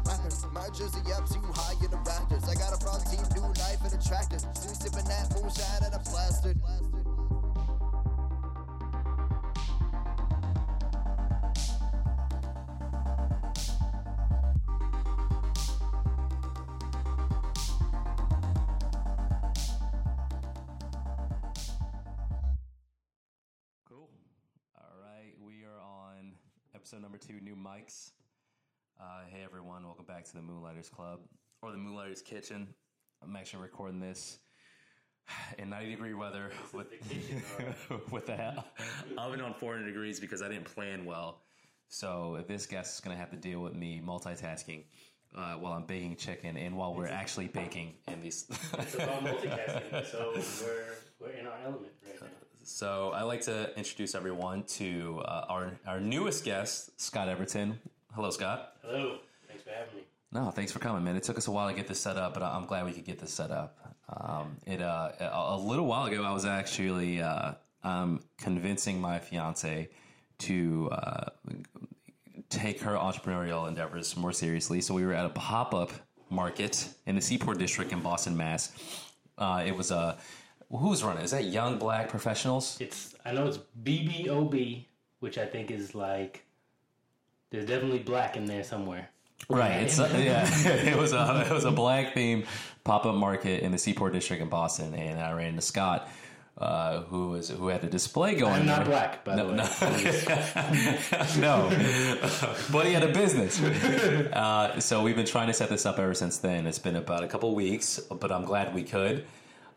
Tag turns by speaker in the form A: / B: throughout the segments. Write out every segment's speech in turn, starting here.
A: partners. My jersey up too high in the rafters. I got a problem team, new life and a tractor. Still sipping that moonshine and a plastered.
B: The Moonlighters Kitchen. I'm actually recording this in 90 degree weather with with the oven on 400 degrees because I didn't plan well. So this guest is going to have to deal with me multitasking uh, while I'm baking chicken and while we're actually baking in these.
C: It's about multitasking, so we're we're in our element right now.
B: So I'd like to introduce everyone to uh, our our newest guest, Scott Everton. Hello, Scott.
C: Hello, thanks for having me.
B: No, thanks for coming, man. It took us a while to get this set up, but I'm glad we could get this set up. Um, it uh, a little while ago, I was actually uh, um, convincing my fiance to uh, take her entrepreneurial endeavors more seriously. So we were at a pop up market in the Seaport District in Boston, Mass. Uh, it was a who's running? Is that Young Black Professionals?
C: It's I know it's BBOB, which I think is like there's definitely black in there somewhere.
B: Right. It's uh, yeah. it was a it was a black theme pop up market in the Seaport District in Boston, and I ran into Scott, uh, who was who had a display going.
C: I'm not
B: there.
C: black, by the way.
B: no, but he had a business. Uh, so we've been trying to set this up ever since then. It's been about a couple weeks, but I'm glad we could.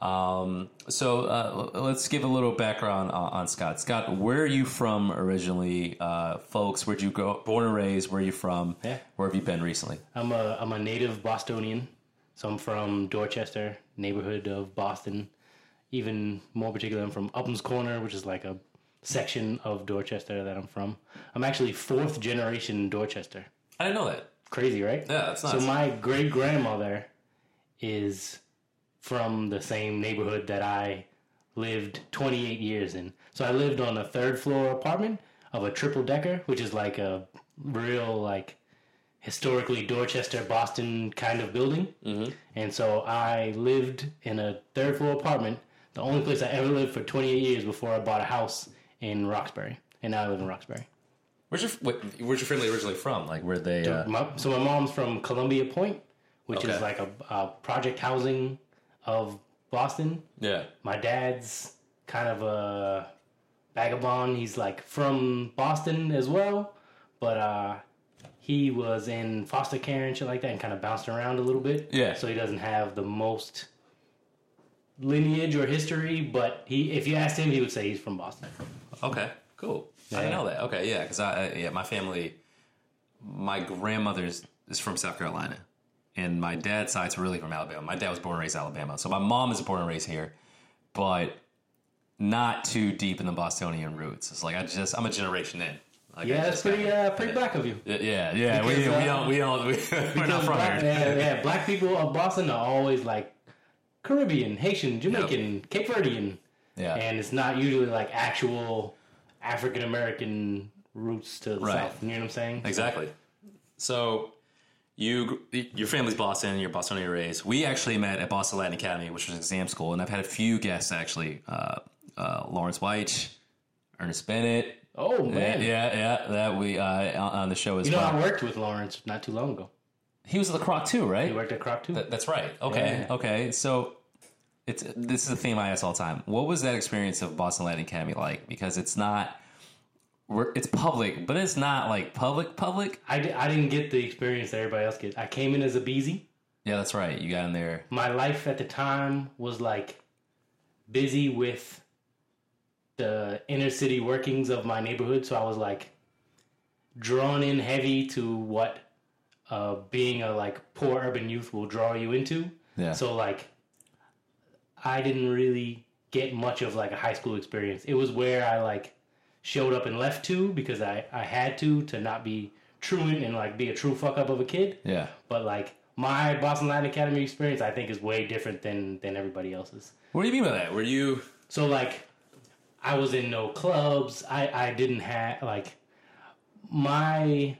B: Um, so uh, let's give a little background on, on Scott. Scott, where are you from originally, uh, folks? Where'd you go? Born and raised? Where are you from?
C: Yeah.
B: Where have you been recently?
C: I'm a I'm a native Bostonian, so I'm from Dorchester neighborhood of Boston. Even more particular, I'm from Upham's Corner, which is like a section of Dorchester that I'm from. I'm actually fourth generation Dorchester.
B: I didn't know that.
C: Crazy, right?
B: Yeah, that's
C: So my great grandmother is from the same neighborhood that I lived 28 years in. So I lived on a third floor apartment of a triple decker, which is like a real like historically Dorchester, Boston kind of building. Mm-hmm. And so I lived in a third floor apartment, the only place I ever lived for 28 years before I bought a house in Roxbury. And now I live in Roxbury.
B: Where's your wait, Where's your family originally from? Like, where they? Uh,
C: My, so my mom's from Columbia Point, which
B: Okay.
C: is like a, a project housing of Boston.
B: yeah.
C: My dad's kind of a vagabond. He's like from Boston as well, but uh, he was in foster care and shit like that, and kind of bounced around a little bit.
B: Yeah.
C: So he doesn't have the most lineage or history, but he, if you asked him, he would say he's from Boston.
B: Okay. Cool. I didn't know that. Okay. Yeah. Because I, I yeah my family, my grandmother's is from South Carolina, and my dad's side's really from Alabama. My dad was born and raised in Alabama, so my mom is born and raised here, but not too deep in the Bostonian roots. It's like I just I'm a generation in. Like,
C: Yeah, that's pretty uh, pretty black of you.
B: Yeah, yeah. we,
C: Because,
B: we
C: uh,
B: don't we don't we, we're not from
C: black,
B: here.
C: Yeah, yeah, black people of Boston are always like Caribbean, Haitian, Jamaican, Cape Verdean,
B: Yeah.
C: and it's not usually like actual African American roots to the
B: Right.
C: south. You know what I'm saying?
B: Exactly. So you your family's Boston, you're Bostonian raised. We actually met at Boston Latin Academy, which was an exam school, and I've had a few guests actually. Uh, uh, Lawrence White, Ernest Bennett.
C: Oh man,
B: yeah, yeah, that we uh, on the show as
C: you know
B: well.
C: I worked with Lawrence not too long ago.
B: he was at the Kroc too, right?
C: He worked at Kroc too.
B: That- that's right. Okay,
C: Yeah.
B: okay. So it's this is a theme I ask all the time. What was that experience of Boston Latin Academy like? Because it's not. We're, it's public, but it's not like public public.
C: I, di- I didn't get the experience that everybody else gets. I came in as a beezy.
B: Yeah, that's right. You got in there.
C: my life at the time was like busy with the inner city workings of my neighborhood so i was like drawn in heavy to what uh, being a like poor urban youth will draw you into
B: Yeah.
C: so like i didn't really get much of like a high school experience it was where i like showed up and left to because i i had to to not be truant and like be a true fuck up of a kid
B: Yeah.
C: but like my Boston Latin Academy experience, I think is way different than than everybody else's.
B: What do you mean by that? Were you?
C: So like, I was in no clubs. I I didn't have like my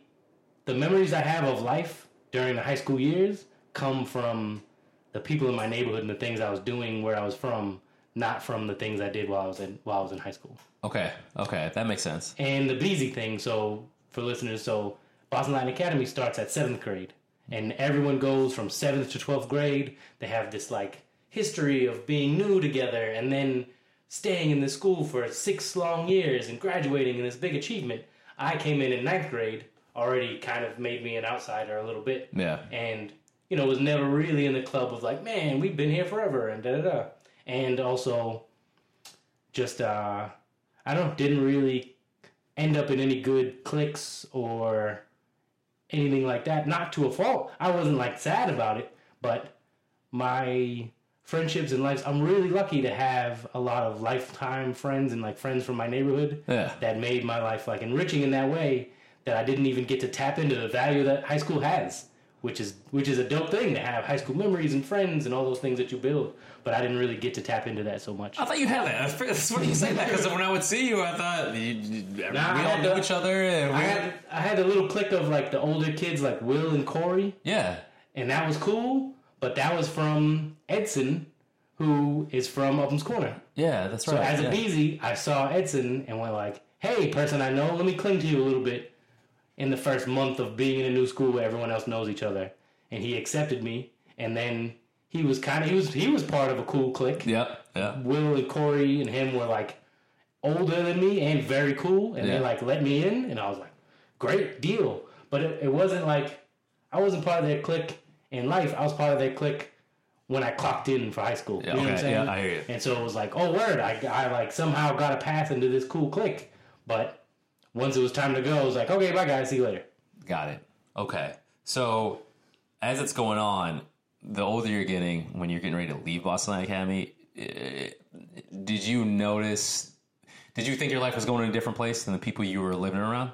C: the memories I have of life during the high school years come from the people in my neighborhood and the things I was doing where I was from, not from the things I did while I was in while I was in high school.
B: Okay, okay, that makes sense.
C: And the Beezy thing, so for listeners, so Boston Latin Academy starts at seventh grade, and everyone goes from seventh to twelfth grade. They have this like history of being new together, and then staying in the school for six long years and graduating in this big achievement. I came in in ninth grade, already kind of made me an outsider a little bit,
B: Yeah.
C: and you know was never really in the club of like, man, we've been here forever, and da da da, and also just uh, I don't know, didn't really end up in any good clicks or anything like that. Not to a fault. I wasn't like sad about it, but my friendships and lives, I'm really lucky to have a lot of lifetime friends and like friends from my neighborhood
B: Yeah.
C: that made my life like enriching in that way that I didn't even get to tap into the value that high school has. Which is which is a dope thing to have high school memories and friends and all those things that you build, but I didn't really get to tap into that so much.
B: I thought you had that. That's- funny you say that because when I would see you, I thought you, you,
C: Nah,
B: we all knew
C: to-
B: each other. And we,
C: I had I had a little clique of like the older kids like Will and Corey,
B: yeah,
C: and that was cool. But that was from Edson, who is from Upham's Corner.
B: yeah, that's right.
C: So as a
B: yeah.
C: Beezy, I saw Edson and went like, "Hey, person I know, let me cling to you a little bit." In the first month of being in a new school where everyone else knows each other, and he accepted me, and then he was kind of he was he was part of a cool clique.
B: Yeah, yeah.
C: Will and Corey and him were like older than me and very cool, and
B: Yeah.
C: they like let me in, and I was like, great deal. But it, it wasn't like I wasn't part of their clique in life. I was part of their clique when I clocked in for high school.
B: Yeah,
C: you know what I'm
B: okay,
C: saying?
B: yeah, I hear you.
C: And so it was like, oh word, I, I like somehow got a path into this cool clique. But once it was time to go, I was like, okay, bye guys, see you later.
B: Got it. Okay. So as it's going on, the older you're getting, when you're getting ready to leave Boston Academy, eh, did you notice? Did you think your life was going in a different place than the people you were living around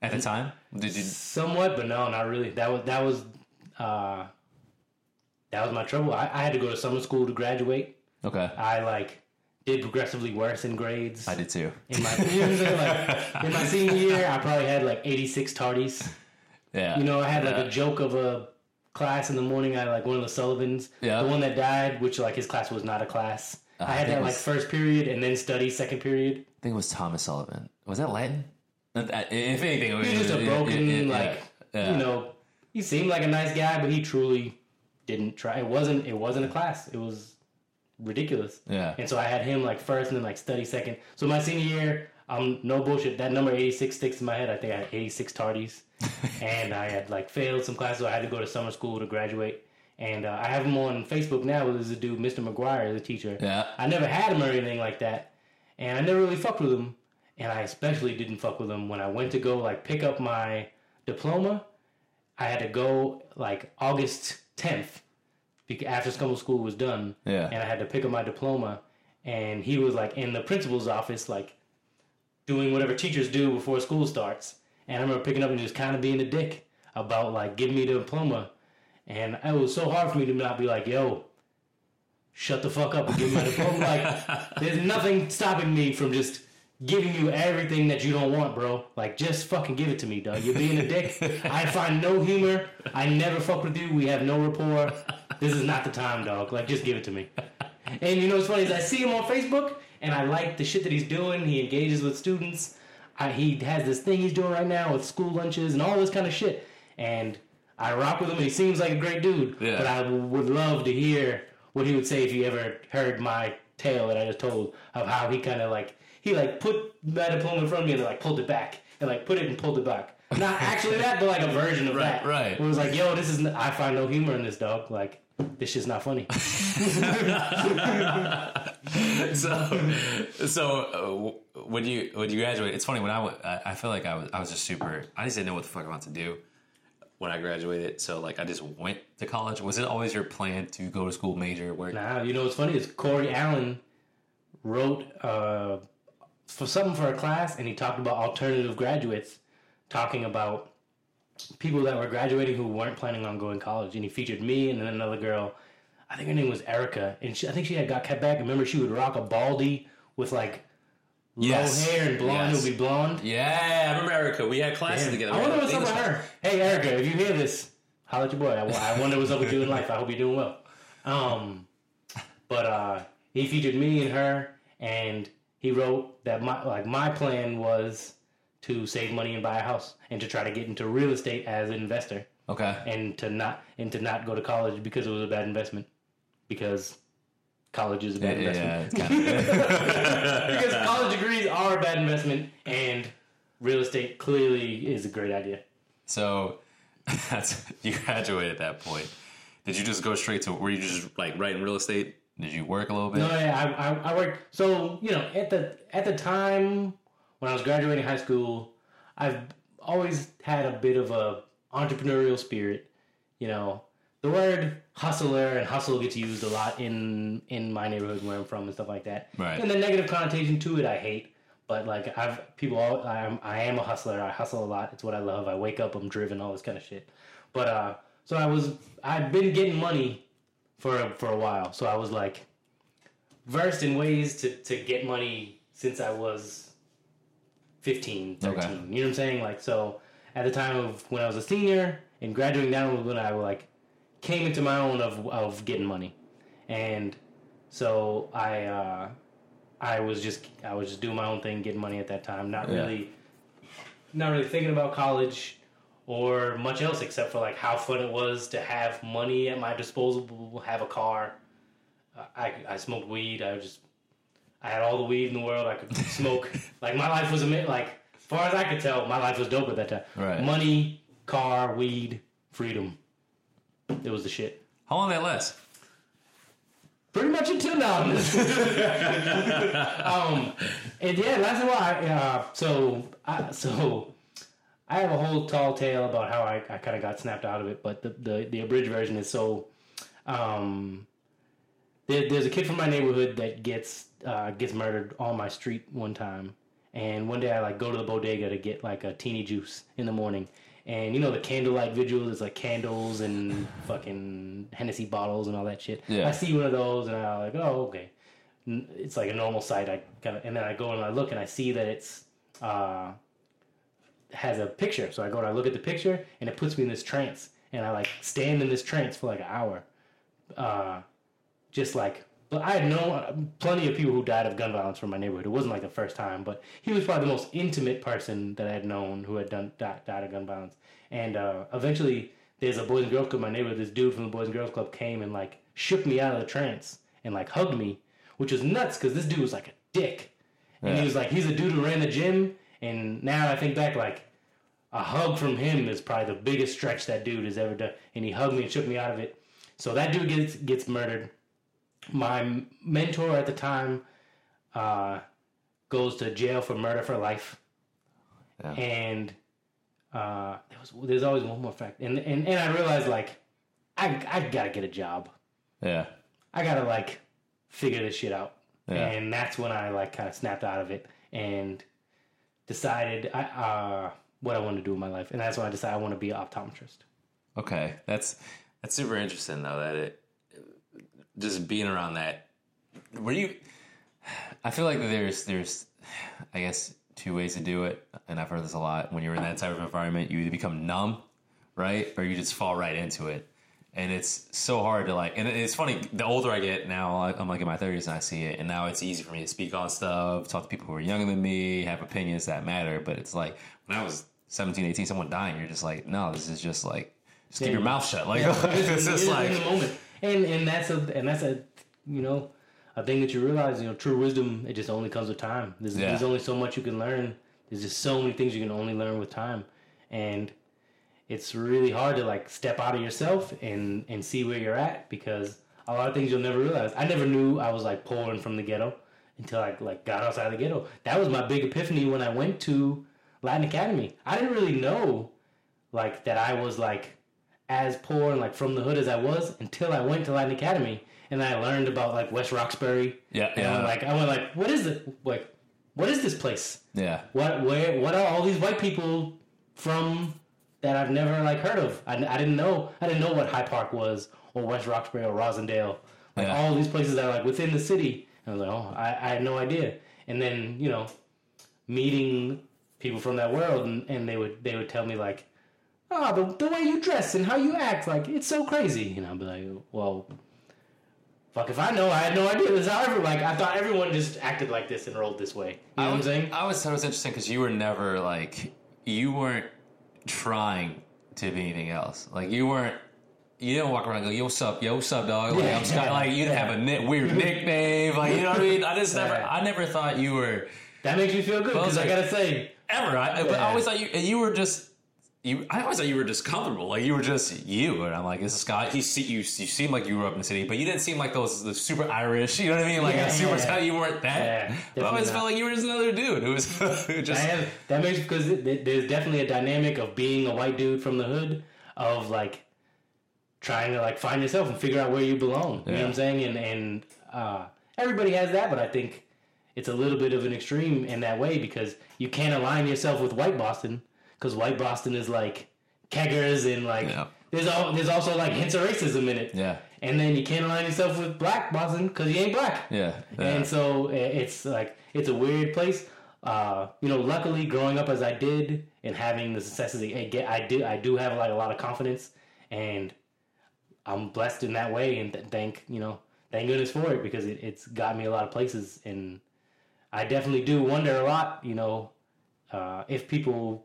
B: at the time? Did you?
C: Somewhat, but no, not really. That was that was uh, that was my trouble. I, I had to go to summer school to graduate.
B: Okay,
C: I like did progressively worse in grades.
B: I did too.
C: In my you know what I'm saying? like in my senior year, I probably had like 86 tardies.
B: Yeah.
C: You know, I had like
B: Yeah.
C: a joke of a class in the morning. I had like one of the Sullivans,
B: Yeah.
C: the one that died, which like his class was not a class. I
B: I
C: had
B: think
C: that
B: it
C: like first period and then study second period.
B: I think it was Thomas Sullivan. Was that Latin? Uh, If anything, it was
C: He was just a broken,
B: it- it-
C: like
B: yeah.
C: you know, he seemed like a nice guy, but he truly didn't try. It wasn't. It wasn't a class. It was ridiculous.
B: Yeah.
C: And so I had him like first and then like study second. So my senior year, um, no bullshit. That number eighty six sticks in my head. I think I had eighty six tardies, and I had like failed some classes. So I had to go to summer school to graduate. And uh, I have him on Facebook now. There's a dude, Mr. McGuire, the teacher.
B: Yeah.
C: I never had him or anything like that, and I never really fucked with him. And I especially didn't fuck with him when I went to go like pick up my diploma. I had to go like August 10th bec- after school was done.
B: Yeah.
C: And I had to pick up my diploma, and he was like in the principal's office, like doing whatever teachers do before school starts. And I remember picking up and just kind of being a dick about like giving me the diploma. And it was so hard for me to not be like, yo, shut the fuck up and give me my diploma. like, there's nothing stopping me from just giving you everything that you don't want, bro. Like, just fucking give it to me, dog. You're being a dick. I find no humor. I never fuck with you. We have no rapport. This is not the time, dog. Like, just give it to me. And you know what's funny is I see him on Facebook and I like the shit that he's doing. He engages with students. I, he has this thing he's doing right now with school lunches and all this kind of shit. And I rock with him and he seems like a great dude.
B: Yeah.
C: But I would love to hear what he would say if he ever heard my tale that I just told of how he kind of like, he like put that diploma in front of me and like pulled it back and like put it and pulled it back. Not actually that, but like a version of
B: Right,
C: that.
B: right.
C: Where it was like, yo, this is, n- I find no humor in this dog. Like, this shit's not funny.
B: so, so uh, when you when you graduate, it's funny when I, I feel like I was I was just super. I just didn't know what the fuck I wanted to do when I graduated. So like I just went to college. Was it always your plan to go to school, major, work?
C: Now, you know what's funny is Corey Allen wrote uh, for something for a class, and he talked about alternative graduates, talking about people that were graduating who weren't planning on going to college, and he featured me and then another girl. I think her name was Erica, and she, I think she had got cut back. Remember, she would rock a baldy with like
B: Yes.
C: low hair and blonde.
B: Yes.
C: It would be blonde.
B: Yeah, I remember Erica. We had classes together.
C: I wonder what's up with her. Hey, Erica, if you hear this, holla at your boy. I, I wonder what's up with you in life. I hope you're doing well. Um, but uh, he featured me and her, and he wrote that my like my plan was to save money and buy a house and to try to get into real estate as an investor
B: Okay.
C: and to not and to not go to college because it was a bad investment because college is a bad
B: yeah,
C: investment
B: it's kind of,
C: because college degrees are a bad investment and real estate clearly is a great idea.
B: so that's you graduated at that point. Did you just go straight to were you just like writing real estate? Did you work a little bit?
C: No, yeah, I, I, I worked. So you know, at the at the time when I was graduating high school, I've always had a bit of a entrepreneurial spirit. You know, the word hustler and hustle gets used a lot in in my neighborhood where I'm from and stuff like that.
B: Right.
C: And the negative connotation to it, I hate. But like I've people, all, I'm I am a hustler. I hustle a lot. It's what I love. I wake up, I'm driven, all this kind of shit. But uh, so I was I've been getting money for for a while. So I was like versed in ways to, to get money since I was 15, 13.
B: Okay.
C: You know what I'm saying? Like, so at the time of when I was a senior and graduating down was when I like came into my own of, of getting money. And so I, uh, I was just, I was just doing my own thing, getting money at that time, not
B: Yeah.
C: really, not really thinking about college or much else except for like how fun it was to have money at my disposal, have a car. I, I smoked weed. I was just I had all the weed in the world. I could smoke. like my life was ama- like as far as I could tell, my life was dope at that time.
B: Right.
C: Money, car, weed, freedom. It was the shit.
B: How long did that last?
C: Pretty much until now. um, and yeah, that's why. Uh, so, I, so I have a whole tall tale about how I, I kind of got snapped out of it, but the, the, the abridged version is so. Um, there, there's a kid from my neighborhood that gets uh, gets murdered on my street one time, and one day I like go to the bodega to get like a teeny juice in the morning, and you know the candlelight vigil is like candles and fucking Hennessy bottles and all that shit.
B: Yeah.
C: I see one of those and I'm like, oh okay, it's like a normal sight. I kind of and then I go and I look and I see that it's. Uh, has a picture. So I go and I look at the picture, and it puts me in this trance, and I like stand in this trance for like an hour, uh, just like. But I had known plenty of people who died of gun violence from my neighborhood. It wasn't like the first time, but he was probably the most intimate person that I had known who had done died, died of gun violence. And uh, eventually, there's a Boys and Girls Club in my neighborhood. This dude from the Boys and Girls Club came and like shook me out of the trance and like hugged me, which was nuts because this dude was like a dick. And he was like, he's a dude who ran the gym. And now I think back, like, a hug from him is probably the biggest stretch that dude has ever done. And he hugged me and shook me out of it. So that dude gets gets murdered. My mentor at the time uh, goes to jail for murder for life.
B: Yeah.
C: And uh, there was there's always one more fact. And and, and I realized like I I gotta get a job.
B: Yeah.
C: I gotta like figure this shit out.
B: Yeah.
C: And that's when I like kind of snapped out of it and decided I, uh, what I wanted to do in my life. And that's when I decided I want to be an optometrist.
B: Okay, that's that's super interesting though. That it just being around that. Were you? I feel like there's there's, I guess two ways to do it, and I've heard this a lot. When you're in that type of environment, you either become numb, right, or you just fall right into it. And it's so hard to like, and it's funny. The older I get now, I'm like in my 30s, and I see it, and now it's easy for me to speak on stuff, talk to people who are younger than me, have opinions that matter. But it's like when I was 17, 18, someone dying, you're just like, no, this is just like, just keep
C: Yeah.
B: your mouth shut. Like,
C: Yeah,
B: it's just like,
C: in the moment, and and that's a and that's a you know a thing that you realize. You know, true wisdom it just only comes with time. There's,
B: Yeah.
C: there's only so much you can learn. There's just so many things you can only learn with time, and it's really hard to like step out of yourself and and see where you're at because a lot of things you'll never realize. I never knew I was like pulling from the ghetto until I like got outside the ghetto. That was my big epiphany when I went to Latin Academy. I didn't really know like that I was like as poor and like from the hood as I was until I went to Latin Academy and I learned about like West Roxbury.
B: Yeah, yeah.
C: like I went like, what is it? Like, what is this place?
B: yeah,
C: What where what are all these white people from that I've never like heard of? I, I didn't know I didn't know what Hyde Park was or West Roxbury or Roslindale. Like
B: Yeah.
C: all these places that are like within the city. And I was like, oh, I, I had no idea. And then you know, meeting people from that world, and, and they would they would tell me like oh, the, the way you dress and how you act, like, it's so crazy. And I'll be like, well, fuck if I know. I had no idea. This is how everyone, like, I thought everyone just acted like this and rolled this way. You know what I'm saying?
B: I was. It was interesting because you were never like you weren't trying to be anything else. Like you weren't. You didn't walk around and go, "Yo, what's up? Yo, what's up, dog?" Like,
C: Yeah,
B: I'm Scott. Like you didn't
C: yeah.
B: have a ni- weird nickname. Like you know what I mean? I just never. I never thought you were
C: That makes me feel good because I gotta say,
B: ever. I, but I always thought you. You were just. You, I always thought you were just comfortable, like you were just you, and I'm like, this is Scott. You see, you you seem like you grew up in the city, but you didn't seem like those the super Irish. You know what I mean? Like
C: Yeah,
B: a super
C: yeah, yeah.
B: You weren't that.
C: Yeah,
B: but I always
C: definitely
B: felt like you were just another dude who was who just.
C: I have, that makes because there's definitely a dynamic of being a white dude from the hood of like trying to like find yourself and figure out where you belong. You know what I'm saying? And and uh, everybody has that, but I think it's a little bit of an extreme in that way because you can't align yourself with white Boston because white Boston is like keggers and like
B: Yeah.
C: there's all there's also like hints of racism in it.
B: Yeah.
C: And then you can't align yourself with black Boston because you ain't black.
B: Yeah, yeah.
C: And so it's like it's a weird place. Uh, you know, luckily growing up as I did and having the successes I get, I do I do have like a lot of confidence, and I'm blessed in that way. And th- thank you know thank goodness for it because it, it's got me a lot of places. And I definitely do wonder a lot. You know, uh, if people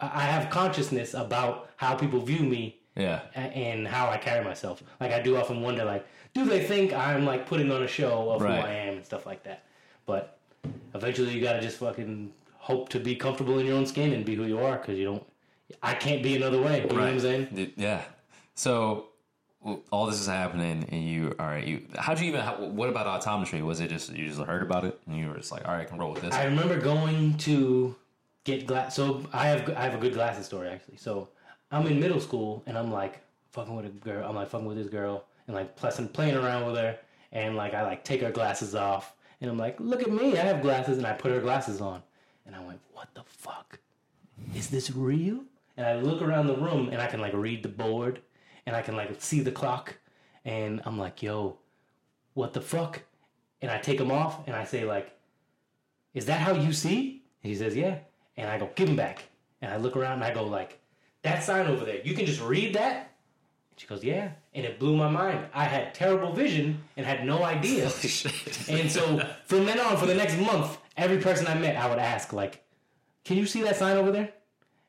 C: I have consciousness about how people view me
B: yeah.
C: and how I carry myself. Like I do often wonder, like, do they think I'm like putting on a show of
B: Right.
C: who I am and stuff like that? But eventually, you gotta just fucking hope to be comfortable in your own skin and be who you are, because you don't. I can't be another way. You know what I'm saying?
B: Yeah. So all this is happening, and you all right? You how'd you even? How, what about optometry? Was it just you just heard about it, and you were just like, all right, I can roll with this?
C: I remember going to get glass. So I have I have a good glasses story actually. So I'm in middle school and I'm like fucking with a girl. I'm like fucking with this girl and like plus I'm playing around with her and like I like take her glasses off and I'm like, look at me, I have glasses and I put her glasses on and I went, what the fuck? Is this real? And I look around the room and I can like read the board and I can like see the clock and I'm like, yo, what the fuck? And I take them off and I say like, is that how you see? And he says, yeah. And I go, give him back. And I look around and I go like, that sign over there, you can just read that? And she goes, yeah. And it blew my mind. I had terrible vision and had no idea. and so from then on, for the next month, every person I met, I would ask like, can you see that sign over there?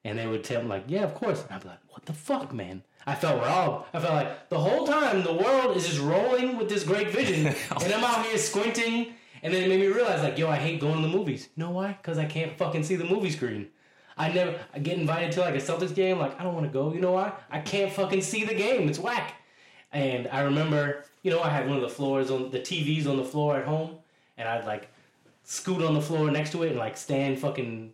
C: And they would tell me like, yeah, of course. And I'd be like, what the fuck, man? I felt robbed. I felt like the whole time the world is just rolling with this great vision, and I'm out here squinting. And then it made me realize like, yo, I hate going to the movies. You know why? Because I can't fucking see the movie screen. I never I get invited to like a Celtics game. Like I don't want to go. You know why? I can't fucking see the game. It's whack. And I remember, you know, I had one of the floors on the TVs on the floor at home, and I'd like scoot on the floor next to it and like stand fucking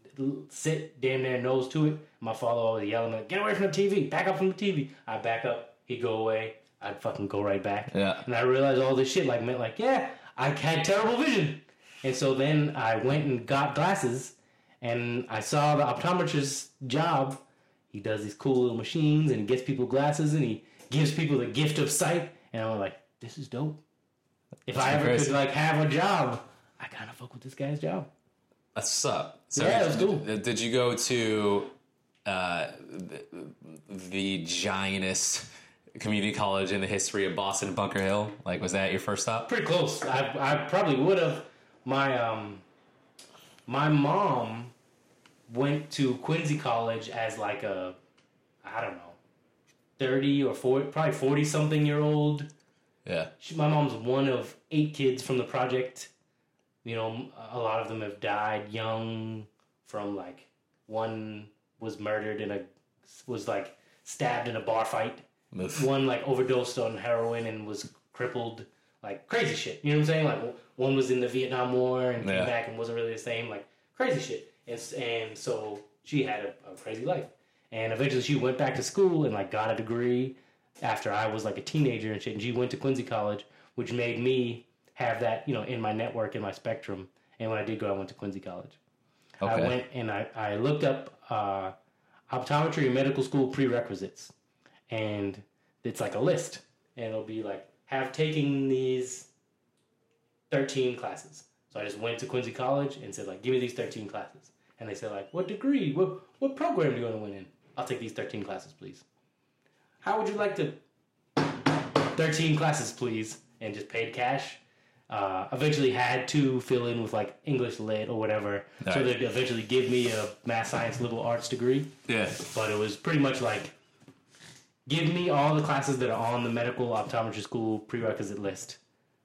C: sit damn near nose to it. My father always yelling like, "Get away from the TV! Back up from the TV!" I back up. He'd go away. I'd fucking go right back.
B: Yeah.
C: And I realized all this shit like meant like, yeah, I had terrible vision. And so then I went and got glasses, and I saw the optometrist's job. He does these cool little machines, and he gets people glasses, and he gives people the gift of sight. And I'm like, this is dope. If I ever
B: crazy.
C: could like have a job, I kind of fuck with this guy's job.
B: That's what's up. So
C: Yeah, was cool.
B: Did you go to uh, the, the giantest community college in the history of Boston, Bunker Hill? Like, was that your first stop?
C: Pretty close. I I probably would have. My um, my mom went to Quincy College as like a, I don't know, thirty or forty, probably forty something year old.
B: Yeah.
C: She, my mom's one of eight kids from the project. You know, a lot of them have died young from like one was murdered in a was like stabbed in a bar fight. One like overdosed on heroin and was crippled. Like crazy shit. You know what I'm saying? Like one was in the Vietnam War and came
B: Yeah.
C: back and wasn't really the same. Like crazy shit. And and so she had a, a crazy life. And eventually she went back to school and like got a degree after I was like a teenager and shit. And she went to Quincy College, which made me have that, you know, in my network, in my spectrum. And when I did go, I went to Quincy College.
B: Okay.
C: I went and I, I looked up uh, optometry and medical school prerequisites. And it's like a list. And it'll be like, have taken these 13 classes. So I just went to Quincy College and said, like, give me these 13 classes. And they said, like, what degree? What, what program do you want to win in? I'll take these 13 classes, please. How would you like to? 13 classes, please, and just paid cash. Uh, eventually had to fill in with like English lit or whatever, so they'd eventually give me a math, science, liberal arts degree.
B: Yeah.
C: But it was pretty much like, give me all the classes that are on the medical optometry school prerequisite list,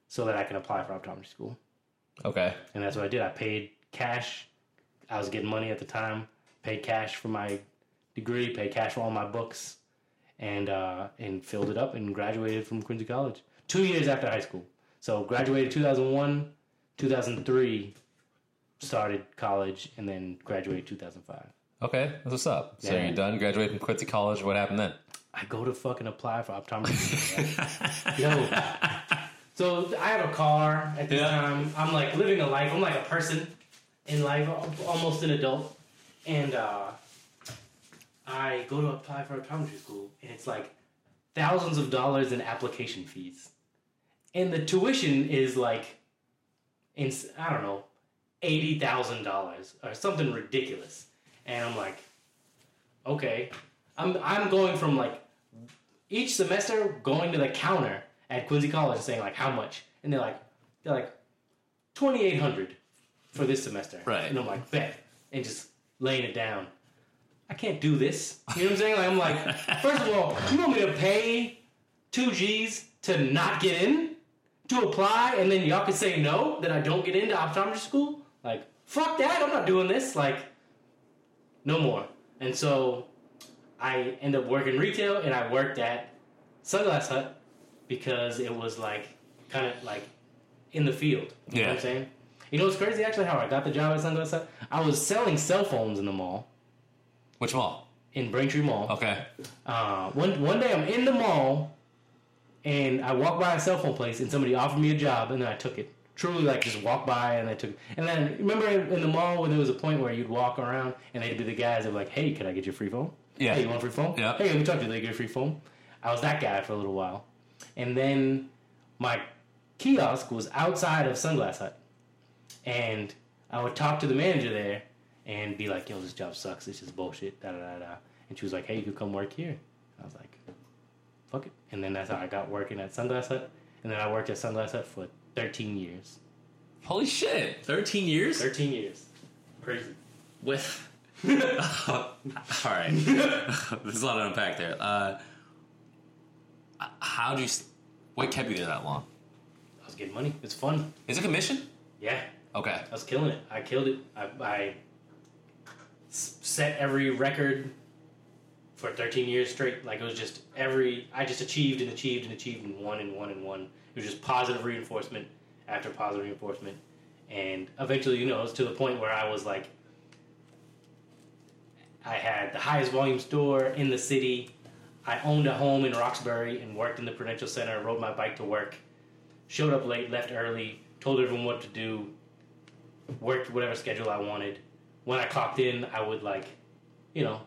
C: so that I can apply for optometry school.
B: Okay.
C: And that's what I did. I paid cash. I was getting money at the time. Paid cash for my degree. Paid cash for all my books, and uh, and filled it up and graduated from Quincy College two years after high school. So graduated 2001, 2003, started college, and then graduated 2005.
B: Okay. That's what's up. So
C: Yeah.
B: you're done. Graduated from Quincy College. What happened then?
C: I go to fucking apply for optometry. Yo. So I have a car at this
B: Yeah.
C: time. I'm like living a life. I'm like a person in life, almost an adult. And uh, I go to apply for optometry school, and it's like thousands of dollars in application fees. And the tuition is like, in, I don't know, $80,000 or something ridiculous. And I'm like, okay. I'm, I'm going from like each semester going to the counter at Quincy College and saying like how much, and they're like they're like twenty eight hundred for this semester,
B: Right.
C: And I'm like bet, and just laying it down. I can't do this. You know what I'm saying? Like I'm like, first of all, you want me to pay two G's to not get in, to apply, and then y'all can say no that I don't get into optometry school? Like fuck that! I'm not doing this. Like no more. And so I ended up working retail and I worked at Sunglass Hut because it was like kind of like in the field. You know what
B: Yeah.
C: I'm saying? You know what's crazy actually how I got the job at Sunglass Hut? I was selling cell phones in the mall,
B: Which mall?
C: in Braintree Mall.
B: Okay.
C: Uh, one one day I'm in the mall and I walk by a cell phone place and somebody offered me a job and then I took it. Truly, like just walk by and I took it. And then remember in, the mall when there was a point where you'd walk around and they'd be the guys that were like, "Hey, can I get you a free phone?
B: Yeah.
C: Hey, you want free foam?
B: Yeah.
C: Hey, let me talk to you. They get free foam. I was that guy for a little while, and then my kiosk was outside of Sunglass Hut, and I would talk to the manager there and be like, "Yo, this job sucks. This is bullshit." Da da da da. And she was like, "Hey, you could come work here." I was like, "Fuck it." And then that's how I got working at Sunglass Hut, and then I worked at Sunglass Hut for 13 years.
B: Holy shit! Thirteen years
C: 13 years. Crazy.
B: with. All right. There's a lot to unpack there. Uh, how do you? What kept you there that long?
C: I was getting money. It's fun.
B: Is it commission?
C: Yeah,
B: Okay.
C: I was killing it. I killed it. I set every record for 13 years straight. Like it was just every. I just achieved and achieved and achieved and won and won and won. It was just positive reinforcement after positive reinforcement, and eventually, you know, it was to the point where I was like, I had the highest volume store in the city. I owned a home in Roxbury and worked in the Prudential Center. Rode my bike to work. Showed up late, left early. Told everyone what to do. Worked whatever schedule I wanted. When I clocked in, I would like, you know,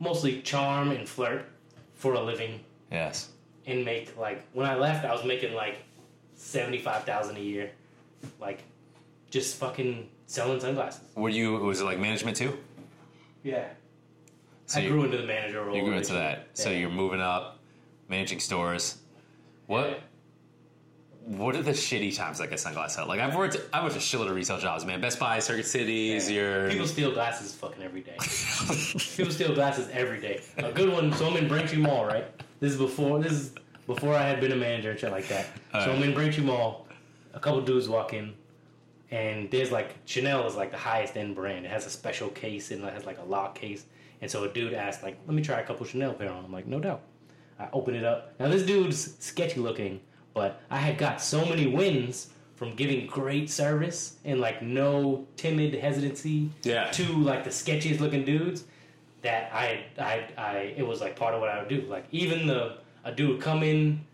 C: mostly charm and flirt for a living
B: Yes.
C: and make like when I left, I was making like seventy five thousand a year, like just fucking selling sunglasses.
B: Were you? Was it like management too?
C: Yeah,
B: So
C: I
B: you,
C: grew into the manager role.
B: you grew into that. So you're moving up, managing stores. What?
C: Yeah.
B: What are the shitty times like at Sunglass Hut? Like I've worked, I worked a shitload of retail jobs, man. Best Buy, Circuit Cities, your
C: People steal glasses fucking every day. People steal glasses every day. A good one. So I'm in Braintree Mall, right? This is before. This is before I had been a manager and shit like that. so I'm in Braintree Mall. A couple dudes walk in, and there's like Chanel is like the highest end brand. It has a special case and it has like a lock case. And so a dude asked like, "Let me try a couple Chanel pair on." I'm like, "No doubt." I open it up. Now this dude's sketchy looking, but I had got so many wins from giving great service and like no timid hesitancy
B: Yeah.
C: to like the sketchiest looking dudes that I I I it was like part of what I would do. Like even the a dude would come in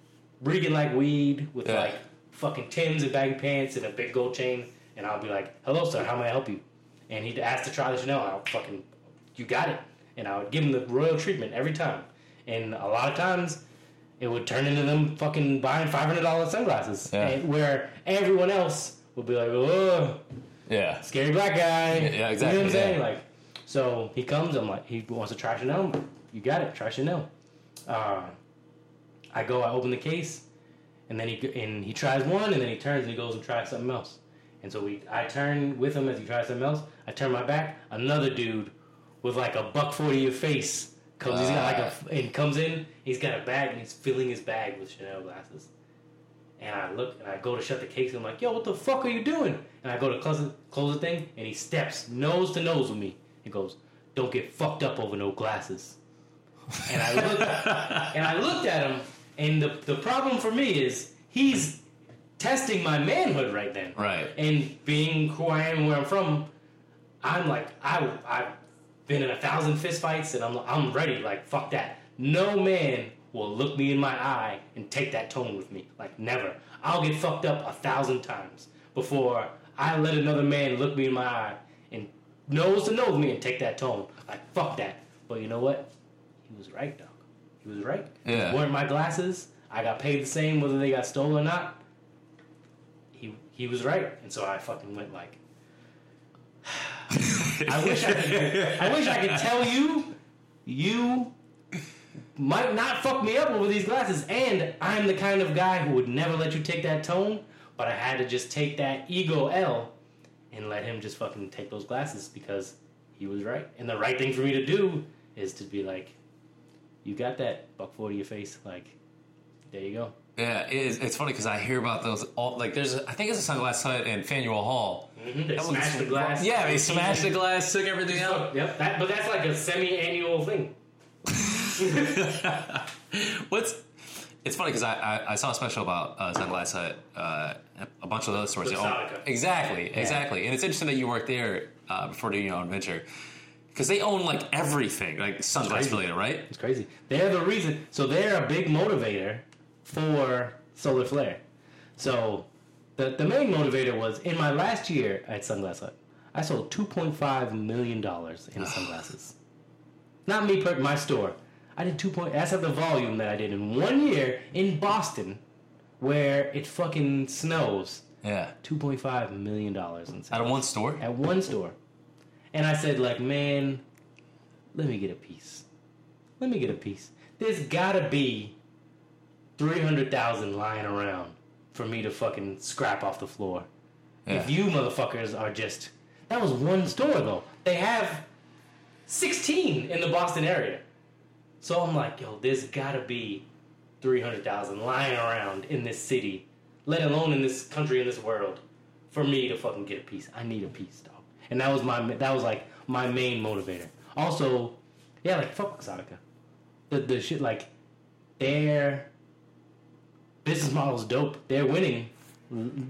C: reeking like weed with
B: Yeah.
C: like fucking Tims and baggy pants and a big gold chain, and I'll be like, "Hello, sir, how may I help you?" And he'd ask to try the Chanel. I'll fucking, you got it, and I would give him the royal treatment every time. And a lot of times, it would turn into them fucking buying five hundred dollars sunglasses,
B: Yeah.
C: and where everyone else would be like, "Oh,
B: yeah.
C: scary black guy."
B: Yeah, exactly,
C: You know what I'm saying?
B: yeah.
C: Like, so he comes. I'm like, he wants to try Chanel. Like, you got it. Try Chanel. Uh, I go, I open the case, and then he and he tries one, and then he turns and he goes and tries something else. And so we, I turn with him as he tries something else. I turn my back. Another dude with like a buck forty your face comes. he's got like a and comes in. He's got a bag and he's filling his bag with Chanel glasses. And I look and I go to shut the case. And I'm like, "Yo, what the fuck are you doing?" And I go to close the, close the thing, and he steps nose to nose with me. He goes, "Don't get fucked up over no glasses." And I looked, and I looked at him, and the the problem for me is he's testing my manhood right then.
B: Right.
C: And being who I am and where I'm from, I'm like I I've been in a thousand fist fights, and I'm I'm ready. Like fuck that. No man will look me in my eye and take that tone with me. Like never. I'll get fucked up a thousand times before I let another man look me in my eye and nose to nose me and take that tone. Like fuck that. But you know what? He was right, dog. He was right.
B: Yeah.
C: Weren't my glasses. I got paid the same whether they got stolen or not. He he was right, and so I fucking went like. I wish I could. I wish I could tell you, you might not fuck me up over these glasses, and I'm the kind of guy who would never let you take that tone. But I had to just take that ego L and let him just fucking take those glasses because he was right. And the right thing for me to do is to be like, "You got that buck forty your face." Like, there you go.
B: Yeah, it is, it's funny because I hear about those. All like, there's I think it's a sunglass hut in Faneuil Hall.
C: They
B: That was-
C: smashed the glass.
B: Yeah, they smashed the glass, took everything out.
C: Yep, that, but that's like a semi-annual thing.
B: What's it's funny because I, I, I saw a special about uh, Sunglass Hut, uh, a bunch of those stores. They own- exactly, exactly. And it's interesting that you worked there uh, before doing your own venture because they own like everything, like sunglass related, right?
C: It's crazy. They're the reason. So they're a big motivator for Solar Flair. So the the main motivator was in my last year at Sunglass Hut, I sold two point five million dollars in sunglasses. Not me, per my store. I did two point. That's at the volume that I did in one year in Boston, where it fucking snows.
B: Yeah,
C: Two point five million dollars in
B: out of one store.
C: at one store. And I said, like, man, let me get a piece. Let me get a piece. There's gotta be three hundred thousand lying around for me to fucking scrap off the floor. If you motherfuckers are just that was one store though. They have sixteen in the Boston area. So I'm like, yo, there's gotta be three hundred thousand lying around in this city, let alone in this country, in this world, for me to fucking get a piece. I need a piece, dog. And that was my that was like my main motivator. Also, yeah, like fuck Luxottica. The the shit like their business model's dope. They're winning.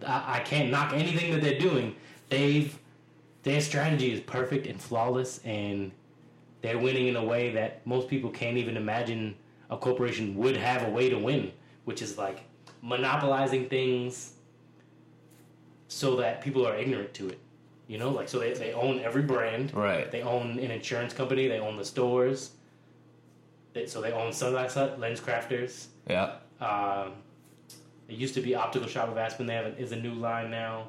C: I, I can't knock anything that they're doing. They've their strategy is perfect and flawless, and they're winning in a way that most people can't even imagine a corporation would have a way to win, which is like monopolizing things so that people are ignorant to it. You know, like so they, they own every brand.
B: Right.
C: They own an insurance company. They own the stores. They, so they own Sunglass Hut, Lens Crafters.
B: Yeah.
C: Um, it used to be Optical Shop of Aspen. They have a, is a new line now.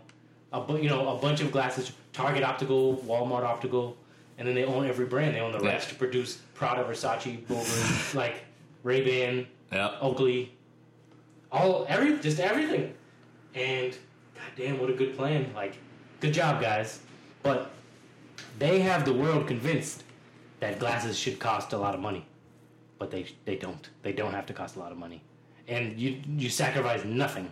C: A bu- you know a bunch of glasses. Target Optical, Walmart Optical, and then they own every brand. They own the
B: Yeah.
C: rights to produce Prada, Versace, Bulgari, like Ray Ban,
B: Yeah.
C: Oakley, all every just everything. And goddamn, what a good plan! Like, good job, guys. But they have the world convinced that glasses should cost a lot of money, but they they don't. They don't have to cost a lot of money, and you you sacrifice nothing,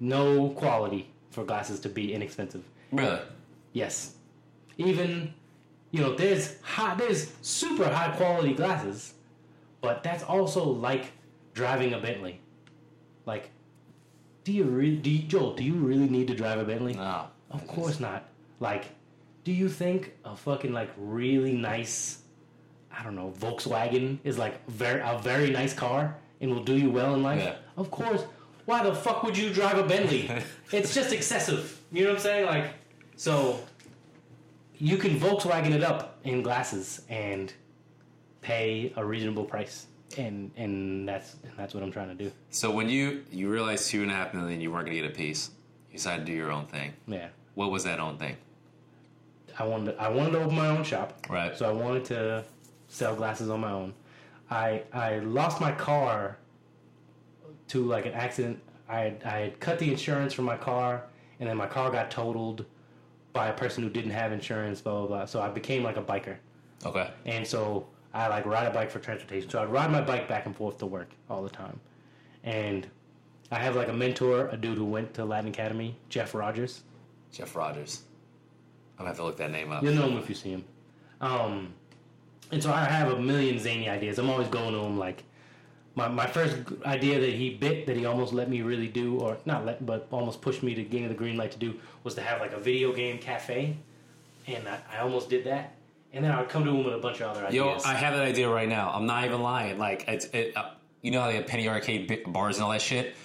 C: no quality for glasses to be inexpensive.
B: Really?
C: Yes. Even you know, there's high, there's super high quality glasses, but that's also like driving a Bentley. Like, do you really, do you, Joel? Do you really need to drive a Bentley?
B: No.
C: Of course not. Like, do you think a fucking like really nice, I don't know, Volkswagen is like very a very nice car and will do you well in life?
B: Yeah.
C: Of course. Why the fuck would you drive a Bentley? it's just excessive. You know what I'm saying? Like, so you can Volkswagen it up in glasses and pay a reasonable price, and and that's and that's what I'm trying to do.
B: So when you you realized two and a half million, you weren't gonna get a piece. You decided to do your own thing.
C: Yeah.
B: What was that own thing?
C: I wanted to, I wanted to open my own shop.
B: Right.
C: So I wanted to sell glasses on my own. I I lost my car to like an accident. I had, I had cut the insurance for my car, and then my car got totaled by a person who didn't have insurance. Blah blah blah. So I became like a biker,
B: Okay.
C: and so I like ride a bike for transportation. So I ride my bike back and forth to work all the time, and I have like a mentor, a dude who went to Latin Academy, Jeff Rogers.
B: Jeff Rogers. I'm gonna have to look that name up.
C: You'll know him if you see him. Um, and so I have a million zany ideas. I'm always going to him like my my first idea that he bit that he almost let me really do, or not let, but almost pushed me to me the green light to do was to have like a video game cafe, and I, I almost did that. And then I would come to him with a bunch of other ideas. Yo.
B: I have that idea right now. I'm not even lying. Like, it's it. Uh, you know how they have penny arcade bars and all that shit.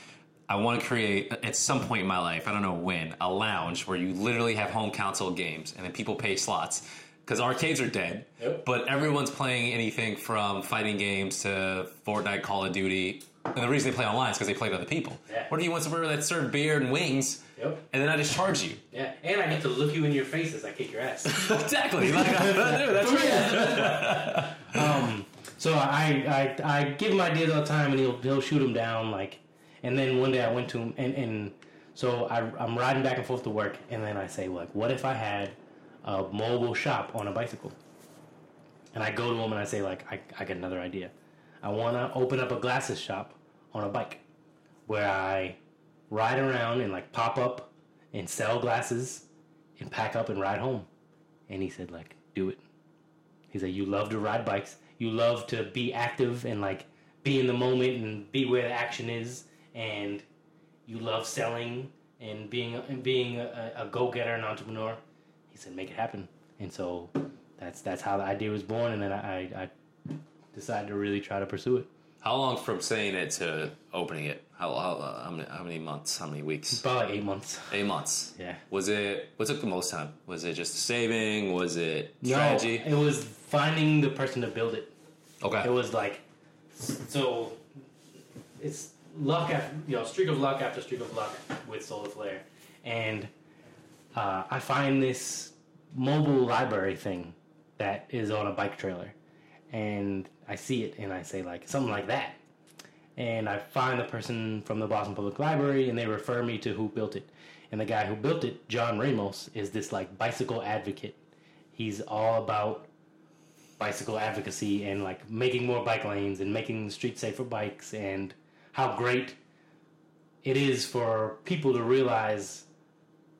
B: I want to create at some point in my life. I don't know when a lounge where you literally have home console games and then people pay slots because arcades are dead.
C: Yep.
B: But everyone's playing anything from fighting games to Fortnite, Call of Duty. And the reason they play online is because they play with other people.
C: Yeah.
B: What do you want somewhere that serve beer and wings?
C: Yep.
B: And then I just charge you.
C: yeah, and I get to look you in your face as I kick your ass.
B: exactly. Like, that's right.
C: Um, so I, I I give him ideas all the time, and he'll he'll shoot them down. Like, and then one day I went to him, and and so I, I'm riding back and forth to work, and then I say like, what if I had a mobile shop on a bicycle? And I go to him and I say like, I I got another idea. I want to open up a glasses shop on a bike, where I ride around and like pop up and sell glasses, and pack up and ride home. And he said like, do it. He said, "You love to ride bikes. You love to be active and like be in the moment and be where the action is, and you love selling and being and being a, a go getter and entrepreneur." Said, "Make it happen." And so that's that's how the idea was born, and then I, I, I decided to really try to pursue it.
B: How long from saying it to opening it? How how, uh, how, many, how many months? How many weeks?
C: About eight months.
B: Eight months.
C: Yeah.
B: Was it? What took the most time? Was it just saving? Was it strategy?
C: No, it was finding the person to build it.
B: okay.
C: It was like so. It's luck after you know streak of luck after streak of luck with Solar Flair, and uh, I find this mobile library thing that is on a bike trailer, and I see it and I say like something like that, and I find the person from the Boston Public Library and they refer me to who built it, and the guy who built it, John Ramos, is this like bicycle advocate. He's all about bicycle advocacy and like making more bike lanes and making the streets safe for bikes and how great it is for people to realize